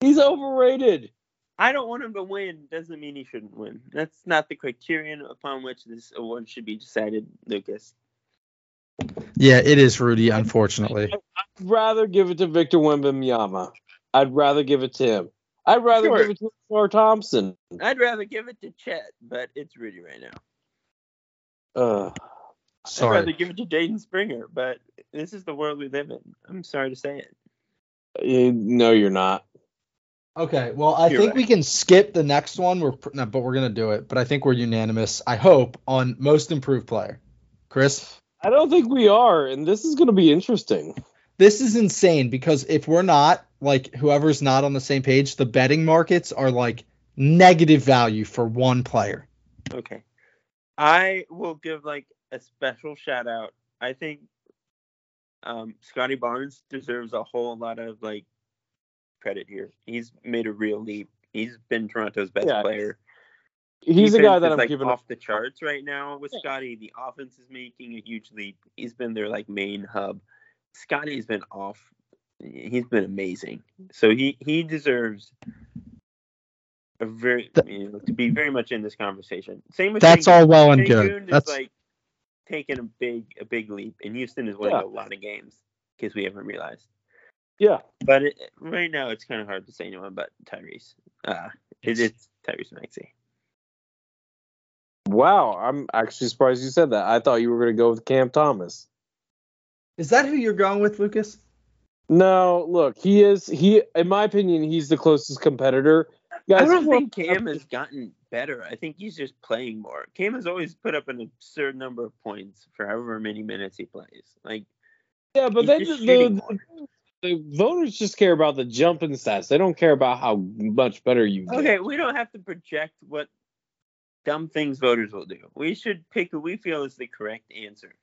He's overrated. I don't want him to win. Doesn't mean he shouldn't win. That's not the criterion upon which this award should be decided, Lucas. Yeah, it is Rudy, unfortunately. I'd rather give it to Victor Wembanyama. I'd rather give it to him. I'd rather Sure. give it to Thor Thompson. I'd rather give it to Chet, but it's Rudy right now. Uh, I'd rather give it to Jaden Springer, but this is the world we live in. I'm sorry to say it. eh, no, you're not. Okay, well, I You're think right. we can skip the next one. We're no, but we're gonna do it. But I think we're unanimous. I hope on most improved player. Chris, I don't think we are, and this is going to be interesting. this is insane because if we're not like whoever's not on the same page, the betting markets are like negative value for one player. Okay. I will give like a special shout out. I think um, Scottie Barnes deserves a whole lot of like credit here. He's made a real leap. He's been Toronto's best Yeah. player. He's a guy that I'm like giving off up. the charts right now with Yeah. Scottie. The offense is making a huge leap. He's been their like main hub. Scottie's been off. He's been amazing. So he he deserves very Th- you know, to be very much in this conversation. Same with That's Sengun. all well and Sengun good. is That's like taking a big a big leap, and Houston is winning Yeah. a lot of games because we haven't realized. Yeah. But it, right now, it's kind of hard to say anyone but Tyrese. Uh, it, it's Tyrese Maxey. Wow, I'm actually surprised you said that. I thought you were going to go with Cam Thomas. is that who you're going with, Lucas? No, look, he is he. In my opinion, he's the closest competitor. Guys, I don't who think Cam has gotten better. I think he's just playing more. Cam has always put up an absurd number of points for however many minutes he plays. Like Yeah, but he's then just the, the, voters just care about the jumping stats. They don't care about how much better you get. Okay, we don't have to project what dumb things voters will do. We should pick who we feel is the correct answer.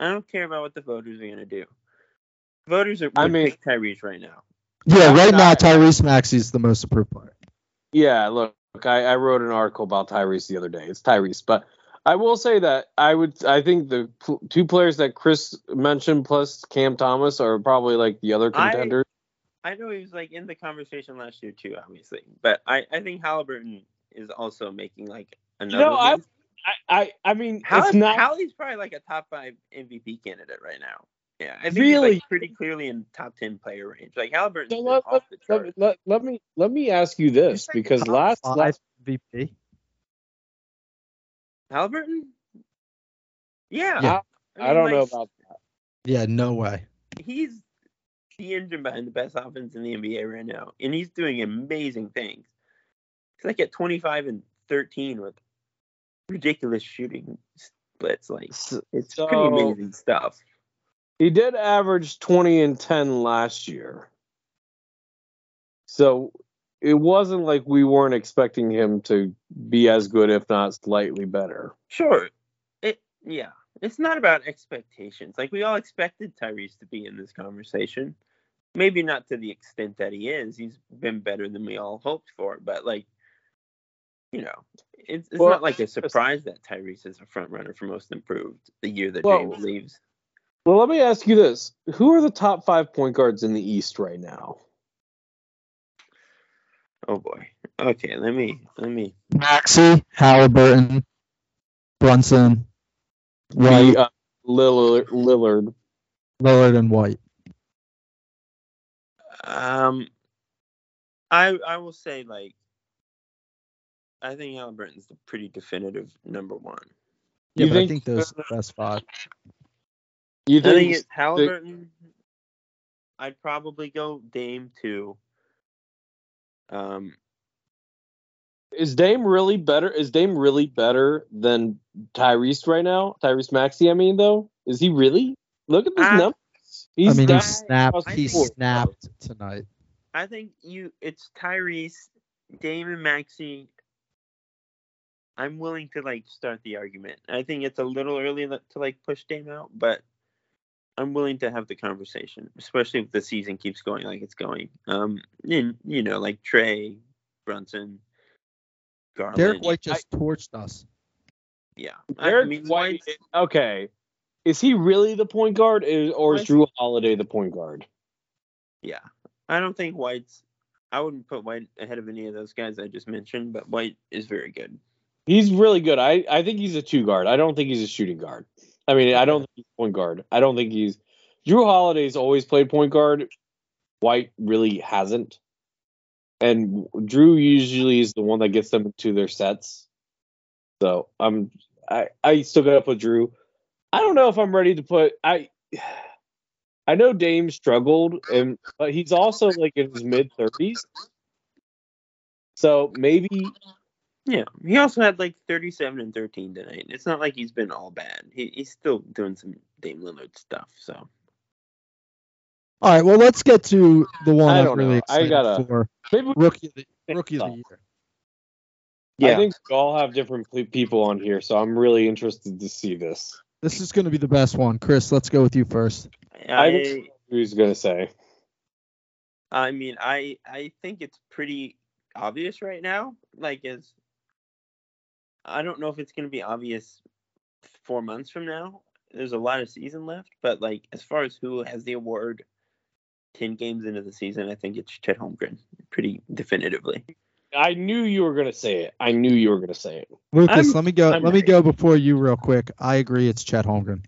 I don't care about what the voters are going to do. Voters are I would mean- pick Tyrese right now. Yeah, right now, Tyrese Maxey's the most approved player. Yeah, look, I, I wrote an article about Tyrese the other day. It's Tyrese, but I will say that I would I think the pl- two players that Chris mentioned plus Cam Thomas are probably like the other contenders. I know he was like in the conversation last year too, obviously, but I, I think Halliburton is also making like another. know, I- leap. I, I I mean Hall- it's not Hallie's probably like a top five MVP candidate right now. Yeah, I think he's Really? like pretty clearly in top ten player range. Like Halliburton's So let, off the let, let, let me let me ask you this because last, last VP. Halliburton? Yeah. Yeah. I, don't know about that. Yeah, no way. He's the engine behind the best offense in the NBA right now, and he's doing amazing things. He's like at 25 and 13 with ridiculous shooting splits. Like it's So- pretty amazing stuff. He did average 20 and 10 last year. So it wasn't like we weren't expecting him to be as good, if not slightly better. Sure. It yeah. It's not about expectations. Like we all expected Tyrese to be in this conversation. Maybe not to the extent that he is. He's been better than we all hoped for, but like you know, it's, it's Well, not like a surprise that Tyrese is a front runner for most improved the year that Well- James leaves. Well, let me ask you this Who are the top five point guards in the East right now? Oh boy. Okay, let me let me Maxey, Halliburton, Brunson, White, The, uh, Lillard, Lillard. Lillard, and White. um I I will say like I think Halliburton's the pretty definitive number one. Yeah, You but think- I think those the best five. You I think think it's Halliburton. I'd probably go Dame too. Um, is Dame really better? Is Dame really better than Tyrese right now? Tyrese Maxey, I mean, though, is he really? Look at these Ah. numbers. I mean, he snapped. He snapped tonight. I think you it's Tyrese, Dame, and Maxey. I'm willing to like start the argument. I think it's a little early to to, like push Dame out, but I'm willing to have the conversation, especially if the season keeps going like it's going. Um, and, you know, like Trey, Brunson, Garland. Derrick White just torched us. yeah. I- I Derrick mean, White. Okay, is he really the point guard, is- or is Jrue Holiday the point guard? Yeah, I don't think White's. I wouldn't put White ahead of any of those guys I just mentioned, but White is very good. He's really good. I, I think he's a two guard. I don't think he's a shooting guard. I mean, I don't think he's point guard. I don't think he's Jrue Holiday's always played point guard. White really hasn't. And Jrue usually is the one that gets them to their sets. So I'm I, I still gotta put Jrue. I don't know if I'm ready to put I I know Dame struggled and but he's also like in his mid thirties. So maybe Yeah, he also had like 37 and 13 tonight. It's not like he's been all bad. He, he's still doing some Dame Lillard stuff. So All right, well, let's get to the one I I'm really know. I excited gotta- for. maybe Rookie of the, rookie of the year. Yeah. I think we all have different people on here, so I'm really interested to see this. This is going to be the best one. Chris, let's go with you first. I I, who's gonna say? I mean, I I think it's pretty obvious right now. Like, as I don't know if it's going to be obvious four months from now. There's a lot of season left, but like as far as who has the award, ten games into the season, I think it's Chet Holmgren, pretty definitively. I knew you were gonna say it. I knew you were gonna say it. Lucas, I'm- let me go. I'm let me ready. go before you, real quick. I agree. It's Chet Holmgren.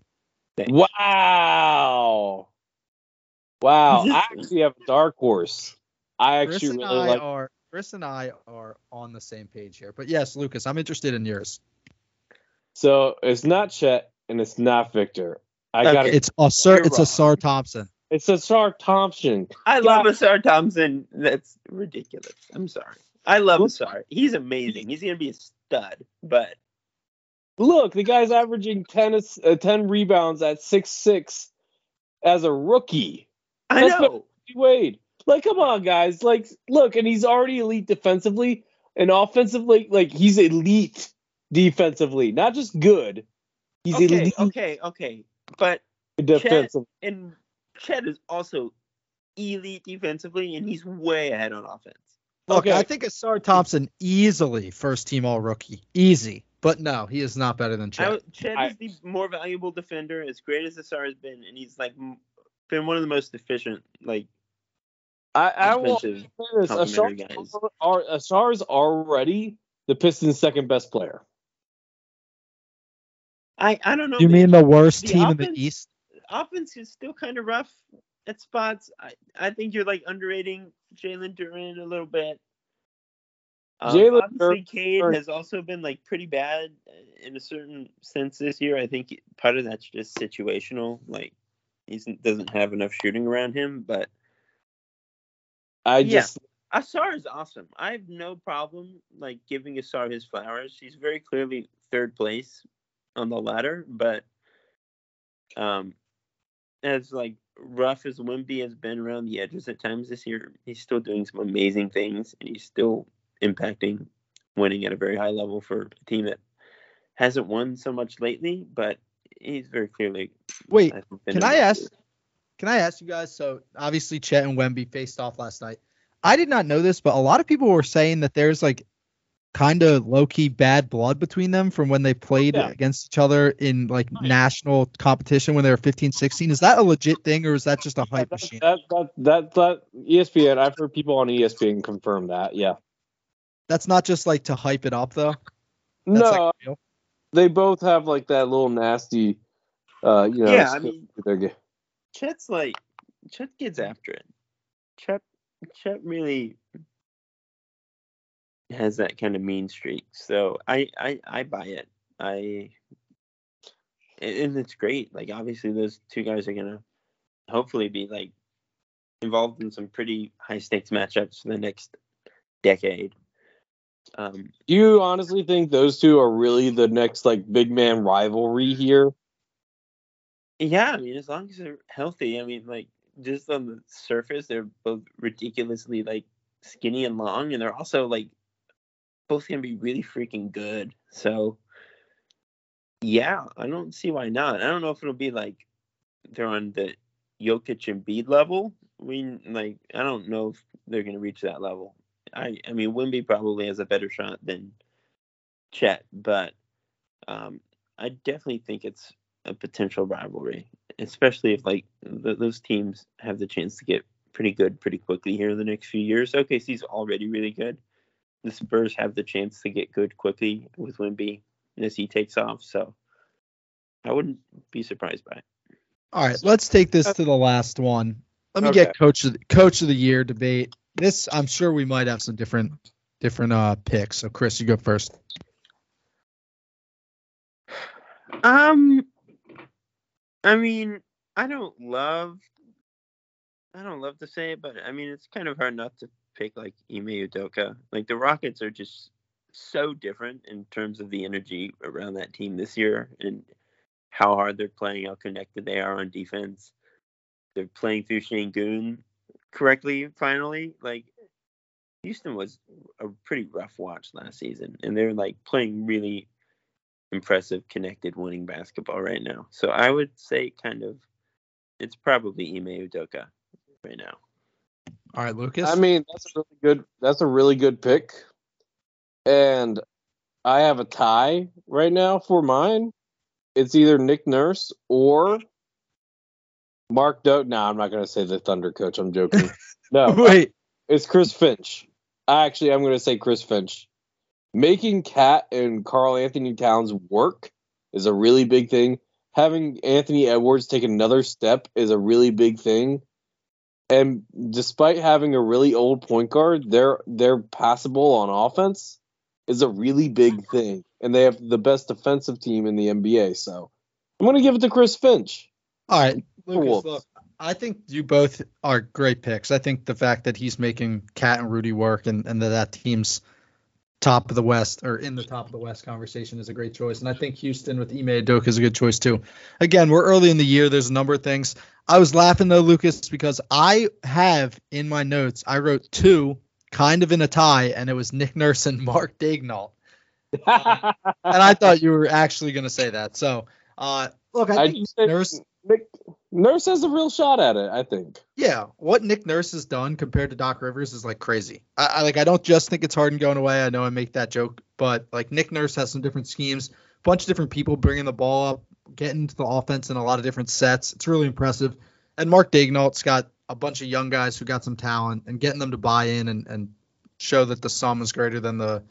Wow. Wow. I actually have a dark horse. I Chris actually and really I like are Chris and I are on the same page here. But yes, Lucas, I'm interested in yours. so it's not Chet and it's not Victor. I Okay. got it. It's a You're It's wrong. Ausar Thompson. It's Ausar Thompson. I love Ausar Thompson. That's ridiculous. I'm sorry. I love Look- Ausar. He's amazing. He's gonna be a stud. But Look, the guy's averaging 10, uh, 10 rebounds at six six as a rookie. I That's know. Wade. Like, come on, guys. Like, look, and he's already elite defensively and offensively. Like, he's elite defensively, not just good. He's Okay, elite okay, okay. But defensive. and Chet is also elite defensively, and he's way ahead on offense. Look, Okay. I think Ausar Thompson easily first team All Rookie, easy. But no, he is not better than I, Chet. Chet I- is the more valuable defender, as great as Ausar has been, and he's like been one of the most efficient. Like I, I will say offensive this: complimentary Ausar's, guys. are, Ausar's already the Pistons' second best player. I, I don't know. You mean the worst the team in the East? offense is still kind of rough at spots. I, I think you're like underrating Jalen Duren a little bit. Um, Jalen obviously, Cade has also been like pretty bad in a certain sense this year. I think part of that's just situational. Like he doesn't have enough shooting around him. But I Yeah. just Ausar is awesome. I have no problem like giving Ausar his flowers. He's very clearly third place on the ladder, but um, as like rough as Wimby has been around the edges at times this year, he's still doing some amazing things, and he's still impacting, winning at a very high level for a team that hasn't won so much lately. But he's very clearly. Wait, I can I ask? Can I ask you guys? So obviously Chet and Wemby faced off last night. I did not know this, but a lot of people were saying that there's like kind of low key bad blood between them from when they played Yeah. against each other in like national competition when they were 15, 16. Is that a legit thing or is that just a hype that, machine? that, that, that, that ESPN. I've heard people on ESPN confirm that. Yeah. That's not just like to hype it up though. That's no, like they both have like that little nasty. Uh, you know. Yeah, I mean- their ga- Chet's like Chet gets after it. Chet Chet really has that kind of mean streak. So I I I buy it. I and, it's great. Like obviously those two guys are gonna hopefully be like involved in some pretty high stakes matchups for the next decade. Um, Do you honestly think those two are really the next like big man rivalry here? Yeah, I mean, as long as they're healthy, I mean, like just on the surface, they're both ridiculously like skinny and long, and they're also like both gonna be really freaking good. So yeah, I don't see why not. I don't know if it'll be like they're on the Jokic and Embiid level. We like I don't know if they're gonna reach that level. I I mean, Wimby probably has a better shot than Chet, but um, I definitely think it's a potential rivalry, especially if like th- those teams have the chance to get pretty good pretty quickly here in the next few years. OKC's already really good. The Spurs have the chance to get good quickly with Wimby as he takes off, so I wouldn't be surprised by it. All right, let's take this to the last one. Let me Okay. get coach of the, coach of the year debate. This I'm sure we might have some different different uh picks. So Chris, you go first. Um, I mean, I don't love, I don't love to say it, but I mean, it's kind of hard not to pick like Ime Udoka. Like the Rockets are just so different in terms of the energy around that team this year and how hard they're playing, how connected they are on defense. They're playing through Shane Şengün correctly. Finally, like Houston was a pretty rough watch last season, and they're like playing really impressive, connected, winning basketball right now. So I would say kind of it's probably Ime Udoka right now. All right, Lucas. I mean, that's a really good. That's a really good pick, and I have a tie right now for mine. It's either Nick Nurse or Mark Do. No, I'm not going to say the Thunder coach. I'm joking. [LAUGHS] No, wait. it's Chris Finch. Actually, I'm going to say Chris Finch. Making KAT and Karl-Anthony Towns work is a really big thing. Having Anthony Edwards take another step is a really big thing. And despite having a really old point guard, they're they're passable on offense is a really big thing. And they have the best defensive team in the NBA. So I'm going to give it to Chris Finch. All right, Lucas. Look, I think you both are great picks. I think the fact that he's making KAT and Rudy work and, and that that team's top of the West or in the top of the West conversation is a great choice. And I think Houston with Ime Udoka is a good choice too. Again, we're early in the year. There's a number of things. I was laughing though, Lucas, because I have in my notes, I wrote two kind of in a tie, and it was Nick Nurse and Mark Daignault. [LAUGHS] and I thought you were actually going to say that. So, uh, look, I I think think Nurse Nick, Nurse has a real shot at it, I think. Yeah, what Nick Nurse has done compared to Doc Rivers is like crazy. I, I like I don't just think it's Harden going away. I know I make that joke, but like Nick Nurse has some different schemes, a bunch of different people bringing the ball up, getting to the offense in a lot of different sets. It's really impressive. And Mark Daignault's got a bunch of young guys who got some talent and getting them to buy in and, and show that the sum is greater than the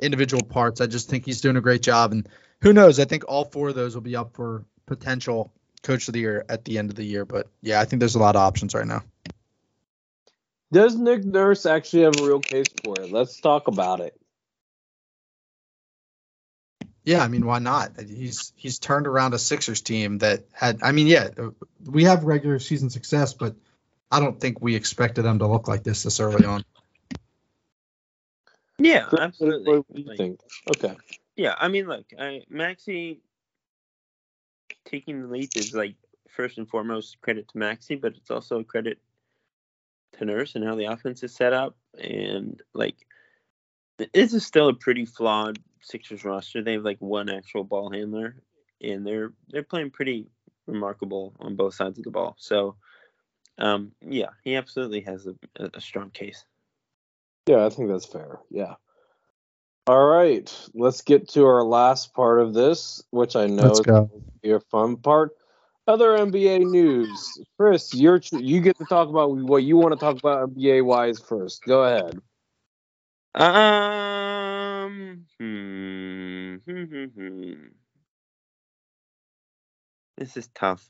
individual parts. I just think he's doing a great job. And who knows? I think all four of those will be up for potential coach of the year at the end of the year. But yeah, I think there's a lot of options right now. Does Nick Nurse actually have a real case for it? Let's talk about it. Yeah, I mean, why not? He's he's turned around a Sixers team that had. I mean, yeah, we have regular season success, but I don't think we expected them to look like this this early on. Yeah, absolutely. What do you Like, think? Okay. Yeah, I mean, look, I, Maxey taking the leap is like first and foremost credit to Maxey, but it's also a credit to Nurse and how the offense is set up. And like, this is still a pretty flawed Sixers roster. They have like one actual ball handler, and they're they're playing pretty remarkable on both sides of the ball. So, um, yeah, he absolutely has a, a, a strong case. Yeah, I think that's fair. Yeah. All right, let's get to our last part of this, which I know Let's is go. your fun part. Other NBA news. Chris, you're you get to talk about what you want to talk about NBA wise first. Go ahead. Um, hmm, hmm, hmm, hmm. This is tough.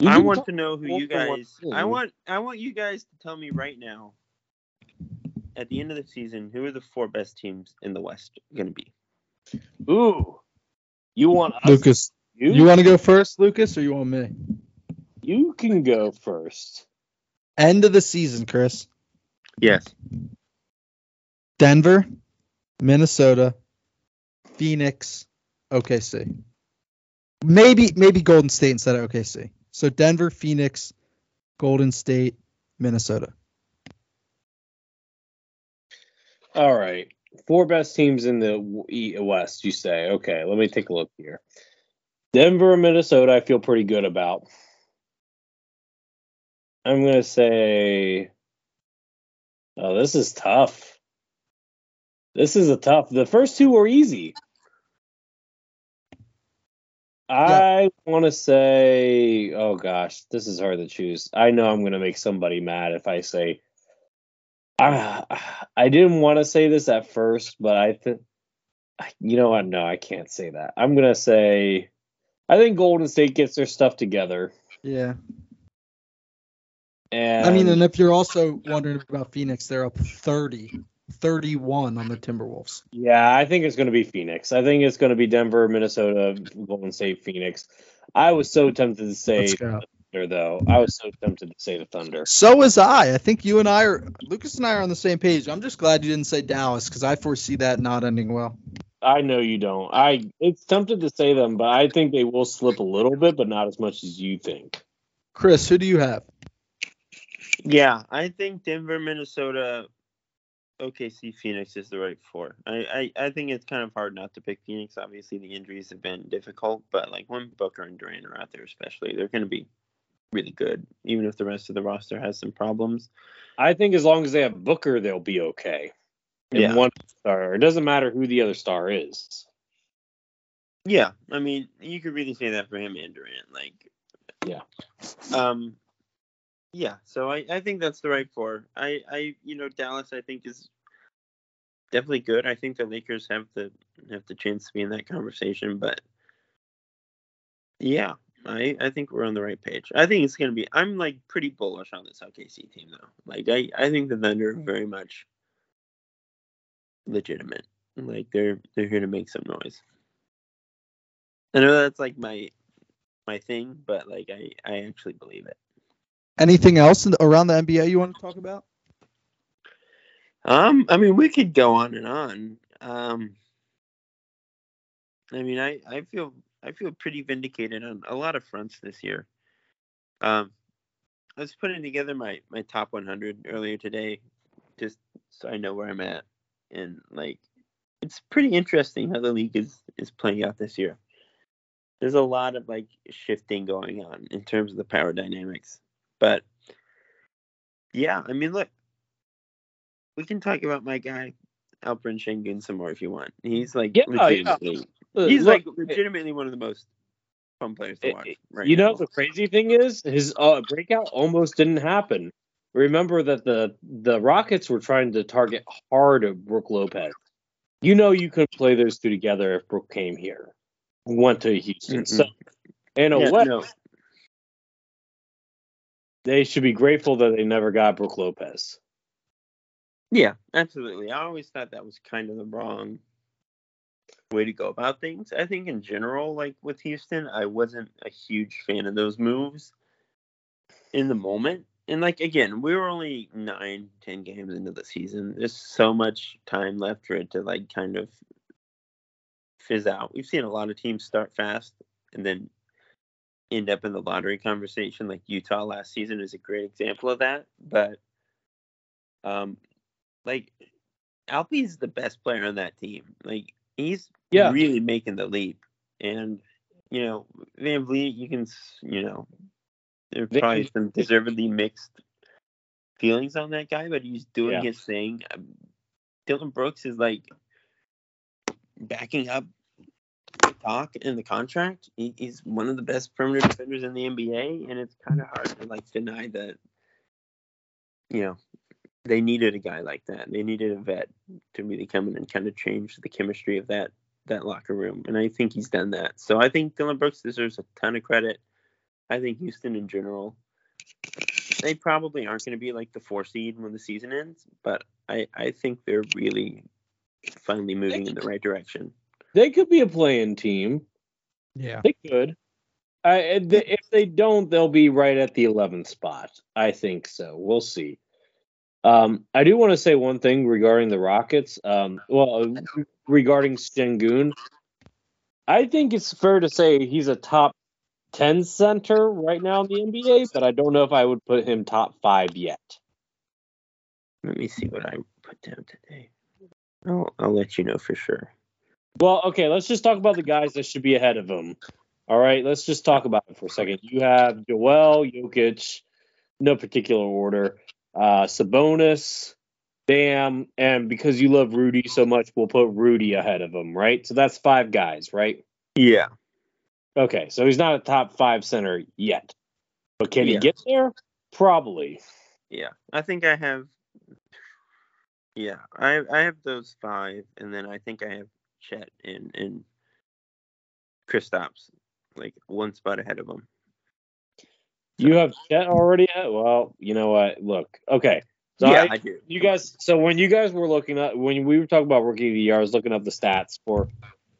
You I want talk to know who you guys. I want. I want you guys to tell me right now. At the end of the season, who are the four best teams in the West going to be? Ooh, you want us Lucas, You, You want to go first, Lucas, or you want me? you can go first. End of the season, Chris. Yes. Denver, Minnesota, Phoenix, OKC. Maybe maybe Golden State instead of OKC. So Denver, Phoenix, Golden State, Minnesota. All right. Four best teams in the West, you say. Okay, let me take a look here. Denver, Minnesota, I feel pretty good about. I'm going to say. Oh, this is tough. This is a tough. The first two were easy. I want to say, oh gosh, this is hard to choose. I know I'm going to make somebody mad if I say I [SIGHS] I didn't want to say this at first, but I think you know what? No, I can't say that. I'm gonna say I think Golden State gets their stuff together. Yeah. And I mean, and if you're also wondering about Phoenix, they're up 30, 31 on the Timberwolves. yeah, I think it's gonna be Phoenix. I think it's gonna be Denver, Minnesota, Golden State, Phoenix. I was so tempted to say. Thunder, though. I was so tempted to say the Thunder. So was I. I think you and I are, Lucas and I are on the same page. I'm just glad you didn't say Dallas because I foresee that not ending well. I know you don't. I it's tempted to say them, but I think they will slip a little bit, but not as much as you think. Chris, who do you have? Yeah, I think Denver, Minnesota, OKC, Phoenix is the right four. I, I, I think it's kind of hard not to pick Phoenix. Obviously, the injuries have been difficult, but like when Booker and Durant are out there, especially, they're going to be really good, even if the rest of the roster has some problems. I think as long as they have Booker, they'll be okay. And Yeah. one star. It doesn't matter who the other star is. Yeah, I mean, you could really say that for him and Durant. Like, Yeah. Um, yeah. So I, I think that's the right four. I, I, you know, Dallas I think is definitely good. I think the Lakers have the have the chance to be in that conversation, but yeah, I, I think we're on the right page. I think it's gonna be. I'm like pretty bullish on this OKC team though. Like I, I think the Thunder are very much legitimate. Like they're they're here to make some noise. I know that's like my my thing, but like I I actually believe it. Anything else in, around the NBA you want to talk about? Um, I mean, we could go on and on. Um, I mean, I I feel I feel pretty vindicated on a lot of fronts this year. Um, I was putting together my my top 100 earlier today, just so I know where I'm at, and like, it's pretty interesting how the league is is playing out this year. There's a lot of like shifting going on in terms of the power dynamics, but yeah, I mean, look, we can talk about my guy Alperen Şengün some more if you want. He's like Yeah, yeah. Legitimately, Look, he's like legitimately one of the most fun players to watch. Right you know the crazy thing is his uh, breakout almost didn't happen. Remember that the the Rockets were trying to target hard at Brook Lopez. You know you couldn't play those two together if Brook came here, went to Houston. Mm-mm. So in a Yeah, way, no, they should be grateful that they never got Brook Lopez. yeah, absolutely. I always thought that was kind of the wrong way to go about things. I think in general, like with Houston, I wasn't a huge fan of those moves in the moment. And like again, we were only nine, ten games into the season. There's so much time left for it to like kind of fizz out. We've seen a lot of teams start fast and then end up in the lottery conversation. Like Utah last season is a great example of that. But um like Alpie's the best player on that team. Like he's Yeah. really making the leap. And you know, VanVleet, you can you know, there's probably some deservedly mixed feelings on that guy, but he's doing Yeah. his thing. Um, Dillon Brooks is like backing up the talk in the contract. He, he's one of the best perimeter defenders in the NBA, and it's kind of hard to like deny that. You know, they needed a guy like that. They needed a vet to really come in and kind of change the chemistry of that that locker room, and I think he's done that. So I think Dillon Brooks deserves a ton of credit. I think Houston in general, they probably aren't going to be like the four seed when the season ends, but I I think they're really finally moving in the right direction. They could be a playing team. Yeah. They could. I, if they don't, they'll be right at the 11th spot. I think so. We'll see. Um, I do want to say one thing regarding the Rockets. Um, well, regarding Sengun, I think it's fair to say he's a top 10 center right now in the NBA, but I don't know if I would put him top five yet. Let me see what I put down today. I'll, I'll let you know for sure. Well, okay, let's just talk about the guys that should be ahead of him. All right, let's just talk about it for a second. You have Joel, Jokic, no particular order, uh, Sabonis, Bam, and because you love Rudy so much, we'll put Rudy ahead of him, right? So that's five guys, right? Yeah. Okay, so he's not a top five center yet, but can Yeah. he get there? Probably. Yeah. I think I have. Yeah, I I have those five, and then I think I have Chet and and Kristaps like one spot ahead of him. You have Chet already? At, well, you know what? Look, okay. So yeah, I- I do. You guys, so when you guys were looking at when we were talking about rookie of the year, I was looking up the stats for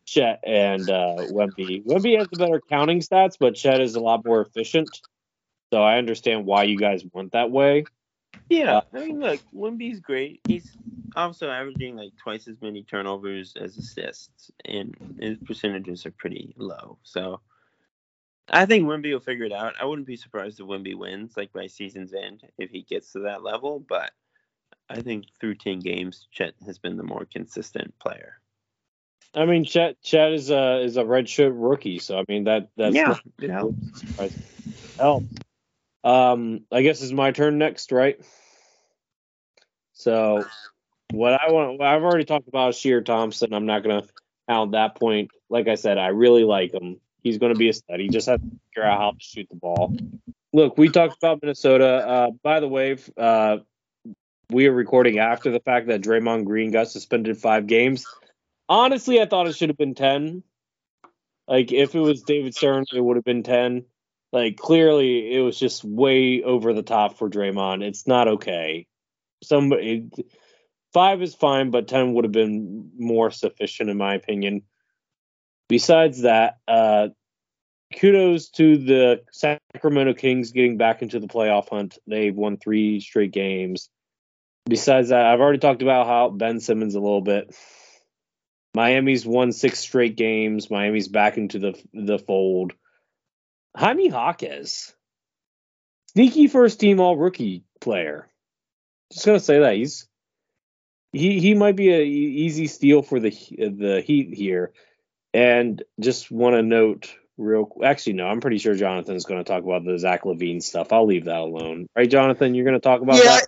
Chet and uh, Wemby. Wemby has the better counting stats, but Chet is a lot more efficient. So I understand why you guys went that way. Yeah, Uh, I mean, look, Wimby's great. He's also averaging like twice as many turnovers as assists, and his percentages are pretty low. So I think Wimby will figure it out. I wouldn't be surprised if Wimby wins, like by season's end, if he gets to that level. But I think through ten games, Chet has been the more consistent player. I mean, Chet Chet is a is a redshirt rookie, so I mean that that's yeah, it helps. help. Um, I guess it's my turn next, right? So, what I want, I've already talked about Sheer Thompson. I'm not gonna pound that point. Like I said, I really like him. He's gonna be a stud. He just has to figure out how to shoot the ball. Look, we talked about Minnesota. Uh, by the way, uh, we are recording after the fact that Draymond Green got suspended five games. Honestly, I thought it should have been ten. Like if it was David Stern, it would have been ten. Like clearly, it was just way over the top for Draymond. It's not okay. Somebody five is fine, but ten would have been more sufficient in my opinion. Besides that, uh, kudos to the Sacramento Kings getting back into the playoff hunt. They've won three straight games. Besides that, I've already talked about how Ben Simmons a little bit. Miami's won six straight games. Miami's back into the the fold. Jaime Jaquez, sneaky first team all rookie player. Just gonna say that he's he he might be a easy steal for the the Heat here. And just want to note real actually no, I'm pretty sure Jonathan's going to talk about the Zach LaVine stuff. I'll leave that alone. Right, Jonathan? You're going to talk about yeah, that?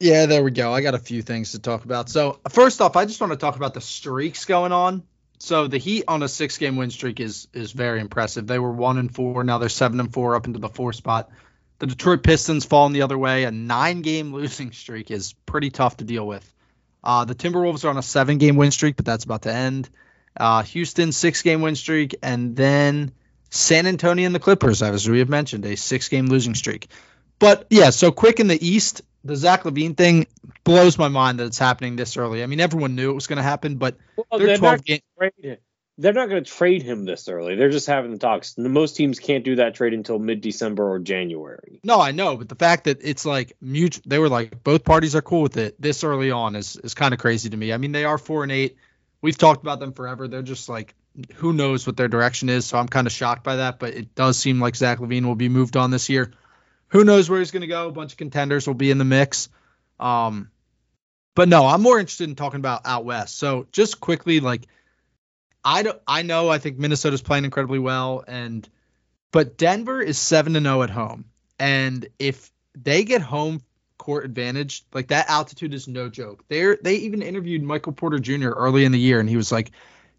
yeah, there we go. I got a few things to talk about. So first off, I just want to talk about the streaks going on. So the Heat on a six-game win streak is is very impressive. They were one and four, now they're seven and four, up into the four spot. The Detroit Pistons falling the other way. A nine-game [LAUGHS] losing streak is pretty tough to deal with. Uh, the Timberwolves are on a seven-game win streak, but that's about to end. Uh, Houston six-game win streak, and then San Antonio and the Clippers, as we have mentioned, a six-game losing streak. But yeah, so quick in the East, the Zach LaVine thing blows my mind that it's happening this early. I mean, everyone knew it was going to happen, but Well, they're they're 12 not game. they're not going to trade him this early. They're just having the talks. Most teams can't do that trade until mid December or January. No, I know, but the fact that it's like mutual, they were like both parties are cool with it this early on is is kind of crazy to me. I mean, they are four and eight. We've talked about them forever. They're just like who knows what their direction is. So I'm kind of shocked by that, but it does seem like Zach LaVine will be moved on this year. Who knows where he's going to go? A bunch of contenders will be in the mix. Um, but no, I'm more interested in talking about out west. So just quickly, like I don't, I know I think Minnesota's playing incredibly well, and but Denver is seven and zero at home, and if they get home court advantage, like that altitude is no joke. They they even interviewed Michael Porter Jr. early in the year, and he was like,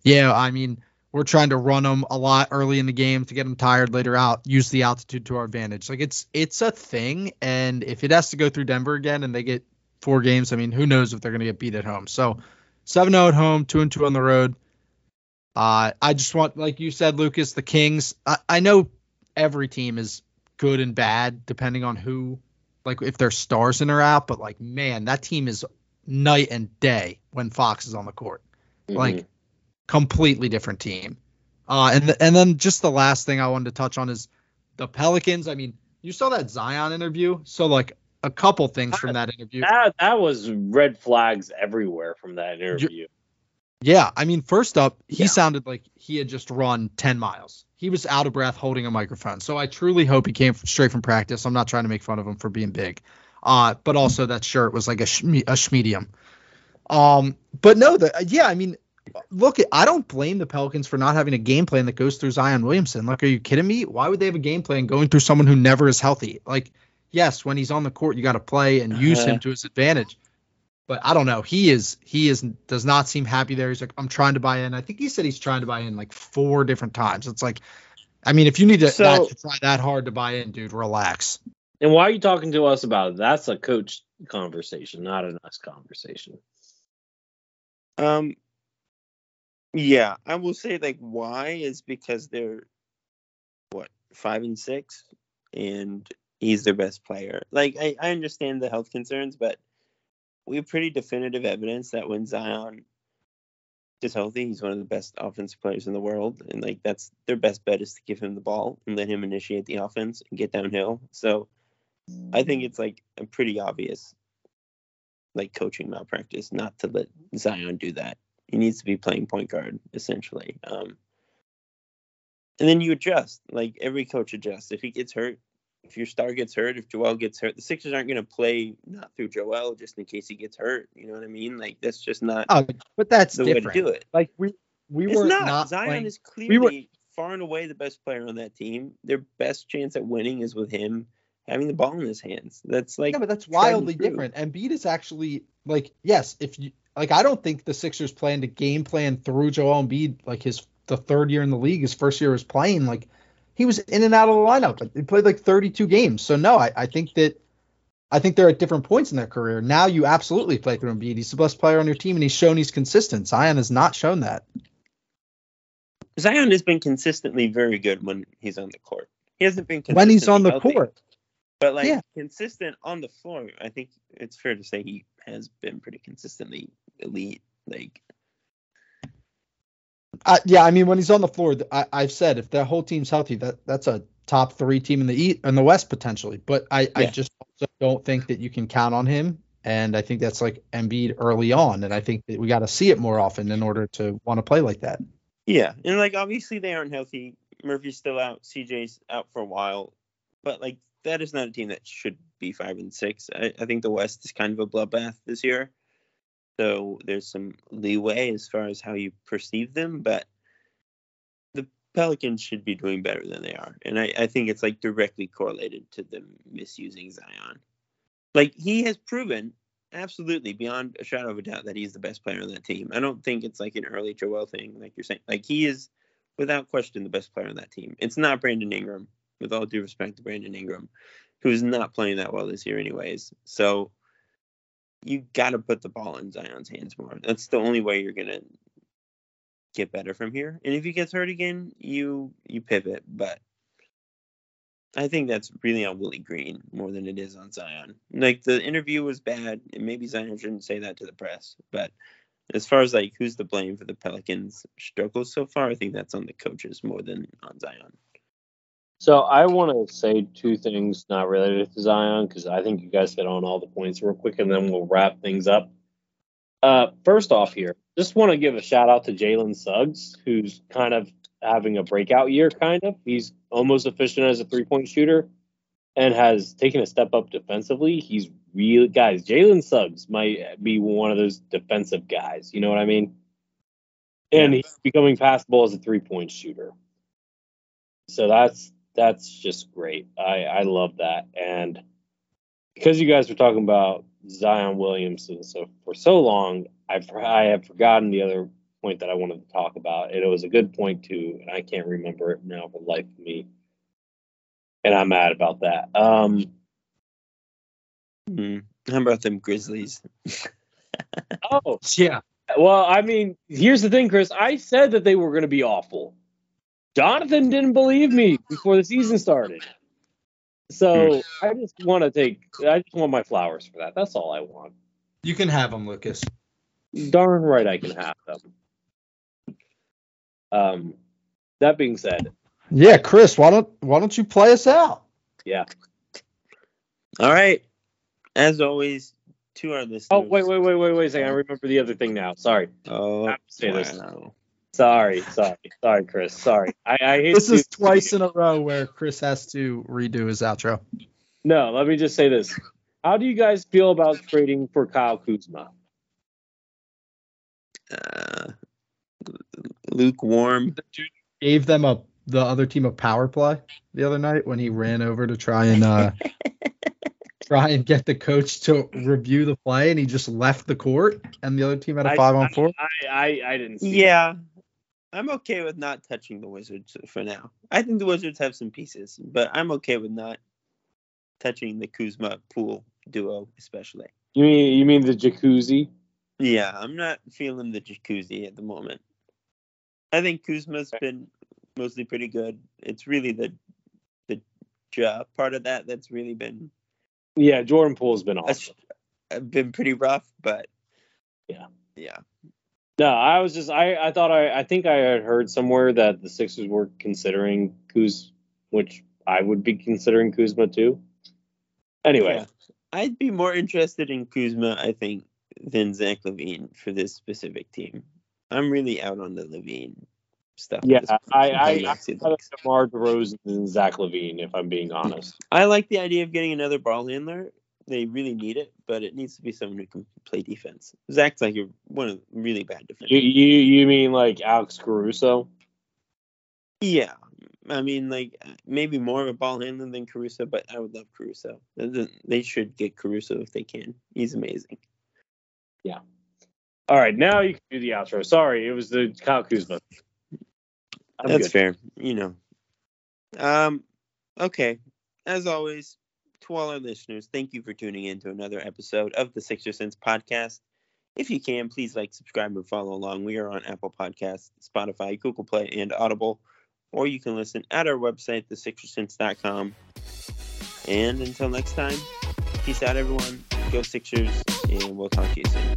"Yeah, I mean." We're trying to run them a lot early in the game to get them tired later out. Use the altitude to our advantage. Like it's it's a thing, and if it has to go through Denver again and they get four games, I mean, who knows if they're going to get beat at home. So 7-0 at home, two and two on the road. Uh, I just want, like you said, Lucas, the Kings. I, I know every team is good and bad depending on who, like if their stars in or out. But like, man, that team is night and day when Fox is on the court. Mm-hmm. Like, completely different team. Uh, and th- and then just the last thing I wanted to touch on is the Pelicans. I mean, you saw that Zion interview, so like a couple things from that interview. That that was red flags everywhere from that interview. Yeah, I mean, first up, he Yeah. sounded like he had just run 10 miles. He was out of breath holding a microphone. So I truly hope he came straight from practice. I'm not trying to make fun of him for being big. Uh, but also that shirt was like a, shme- a schmedium. Um, but no, the, yeah, I mean, look, I don't blame the Pelicans for not having a game plan that goes through Zion Williamson. Like, are you kidding me? Why would they have a game plan going through someone who never is healthy? Like, yes, when he's on the court, you got to play and use Uh-huh. him to his advantage. But I don't know. He is he is does not seem happy there. He's like, I'm trying to buy in. I think he said he's trying to buy in like four different times. It's like, I mean, if you need to, So- not to try that hard to buy in, dude, relax. And why are you talking to us about it? That's a coach conversation, not a us conversation. Um, yeah, I will say like why is because they're what five and six, and he's their best player. Like I, I understand the health concerns, but we have pretty definitive evidence that when Zion is healthy, he's one of the best offensive players in the world, and like that's their best bet is to give him the ball and let him initiate the offense and get downhill. So I think it's like a pretty obvious like coaching malpractice not to let Zion do that. He needs to be playing point guard essentially. Um, and then you adjust. Like every coach adjusts. If he gets hurt, if your star gets hurt, if Joel gets hurt, the Sixers aren't going to play not through Joel just in case he gets hurt. You know what I mean? Like that's just not Oh, but that's the way to do it. Like we we It's were not. not, Zion playing- is we clearly were- far and away the best player on that team. Their best chance at winning is with him having the ball in his hands. That's like yeah, but that's wildly different. Embiid is actually like yes, if you like, I don't think the Sixers plan to game plan through Joel Embiid like his the third year in the league, his first year was playing like he was in and out of the lineup. He played like 32 games. So no, I, I think that I think they're at different points in their career. Now you absolutely play through Embiid. He's the best player on your team, and he's shown he's consistent. Zion has not shown that. Zion has been consistently very good when he's on the court. He hasn't been consistent. When he's on the healthy, court, but like Yeah. consistent on the floor. I think it's fair to say he has been pretty consistently elite. Like Uh, yeah, I mean, when he's on the floor, I, I've said if their whole team's healthy, that that's a top three team in the East in the West potentially. But I, I just also don't think that you can count on him, and I think that's like Embiid early on, and I think that we got to see it more often in order to want to play like that. yeah, and like obviously they aren't healthy. Murphy's still out. CJ's out for a while, but like that is not a team that should be five and six. I, I think the West is kind of a bloodbath this year. So there's some leeway as far as how you perceive them, but the Pelicans should be doing better than they are. And I, I think it's like directly correlated to them misusing Zion. Like he has proven absolutely beyond a shadow of a doubt that he's the best player on that team. I don't think it's like an early Joel thing, like you're saying. Like he is without question the best player on that team. It's not Brandon Ingram, with all due respect to Brandon Ingram, who's not playing that well this year anyways. So you got to put the ball in Zion's hands more. That's the only way you're gonna get better from here. And if he gets hurt again, you you pivot. But I think that's really on Willie Green more than it is on Zion. Like the interview was bad, and maybe Zion shouldn't say that to the press. But as far as like who's to blame for the Pelicans' struggles so far, I think that's on the coaches more than on Zion. So I want to say two things not related to Zion because I think you guys hit on all the points real quick, and then we'll wrap things up. Uh, first off, here, just want to give a shout out to Jalen Suggs, who's kind of having a breakout year. Kind of, he's almost efficient as a three point shooter, and has taken a step up defensively. He's really guys. Jalen Suggs might be one of those defensive guys. You know what I mean? And he's becoming passable as a three point shooter. So that's that's just great. I I love that. And because you guys were talking about Zion Williamson so for so long, I've I have forgotten the other point that I wanted to talk about. And it was a good point too, and I can't remember it now for the life of me. And I'm mad about that. Um Hmm. How about them Grizzlies? [LAUGHS] oh Yeah. well, I mean, here's the thing, Chris. I said that they were gonna be awful. Jonathan didn't believe me before the season started. So I just want to take I just want my flowers for that. That's all I want. You can have them, Lucas. darn right I can have them. Um, that being said, Yeah, Chris, why don't why don't you play us out? yeah. All right. As always, two our listeners. Oh wait, wait, wait, wait, wait a second. I remember the other thing now. Sorry, Oh, I have to say this. Wow. sorry, sorry, sorry, Chris. Sorry. I, I hate This to- is twice in a row where Chris has to redo his outro. No, let me just say this. How do you guys feel about trading for Kyle Kuzma? Uh, lukewarm. Gave them a the other team a power play the other night when he ran over to try and uh [LAUGHS] try and get the coach to review the play and he just left the court and the other team had a five on four. I, I, I didn't see. Yeah. I'm okay with not touching the Wizards for now. I think the Wizards have some pieces, but I'm okay with not touching the Kuzma Poole duo, especially. You mean you mean the jacuzzi? Yeah, I'm not feeling the jacuzzi at the moment. I think Kuzma's been mostly pretty good. It's really the the Ja part of that that's really been Yeah, Jordan Poole's been awesome. Uh, been pretty rough, but Yeah. yeah. No, I was just I, I thought I I think I had heard somewhere that the Sixers were considering Kuz, which I would be considering Kuzma too. Anyway, Yeah. I'd be more interested in Kuzma, I think, than Zach LaVine for this specific team. I'm really out on the LaVine stuff. yeah. I I, I'm I rather that. DeMar DeRozan than Zach LaVine, if I'm being honest. I like the idea of getting another ball handler. They really need it, but it needs to be someone who can play defense. Zach's like a, one of really bad defenders. You, you you mean like Alex Caruso? Yeah, I mean, like maybe more of a ball handler than Caruso, but I would love Caruso. They- They should get Caruso if they can. He's amazing. Yeah. All right, now you can do the outro. Sorry, it was the Kyle Kuzma. I'm That's good. fair. You know. Um. Okay. As always, to all our listeners, thank you for tuning in to another episode of the Sixer Sense podcast. If you can, please like, subscribe, and follow along. We are on Apple Podcasts, Spotify, Google Play, and Audible. Or you can listen at our website, thesixersense.com. And until next time, peace out, everyone. Go Sixers, and we'll talk to you soon.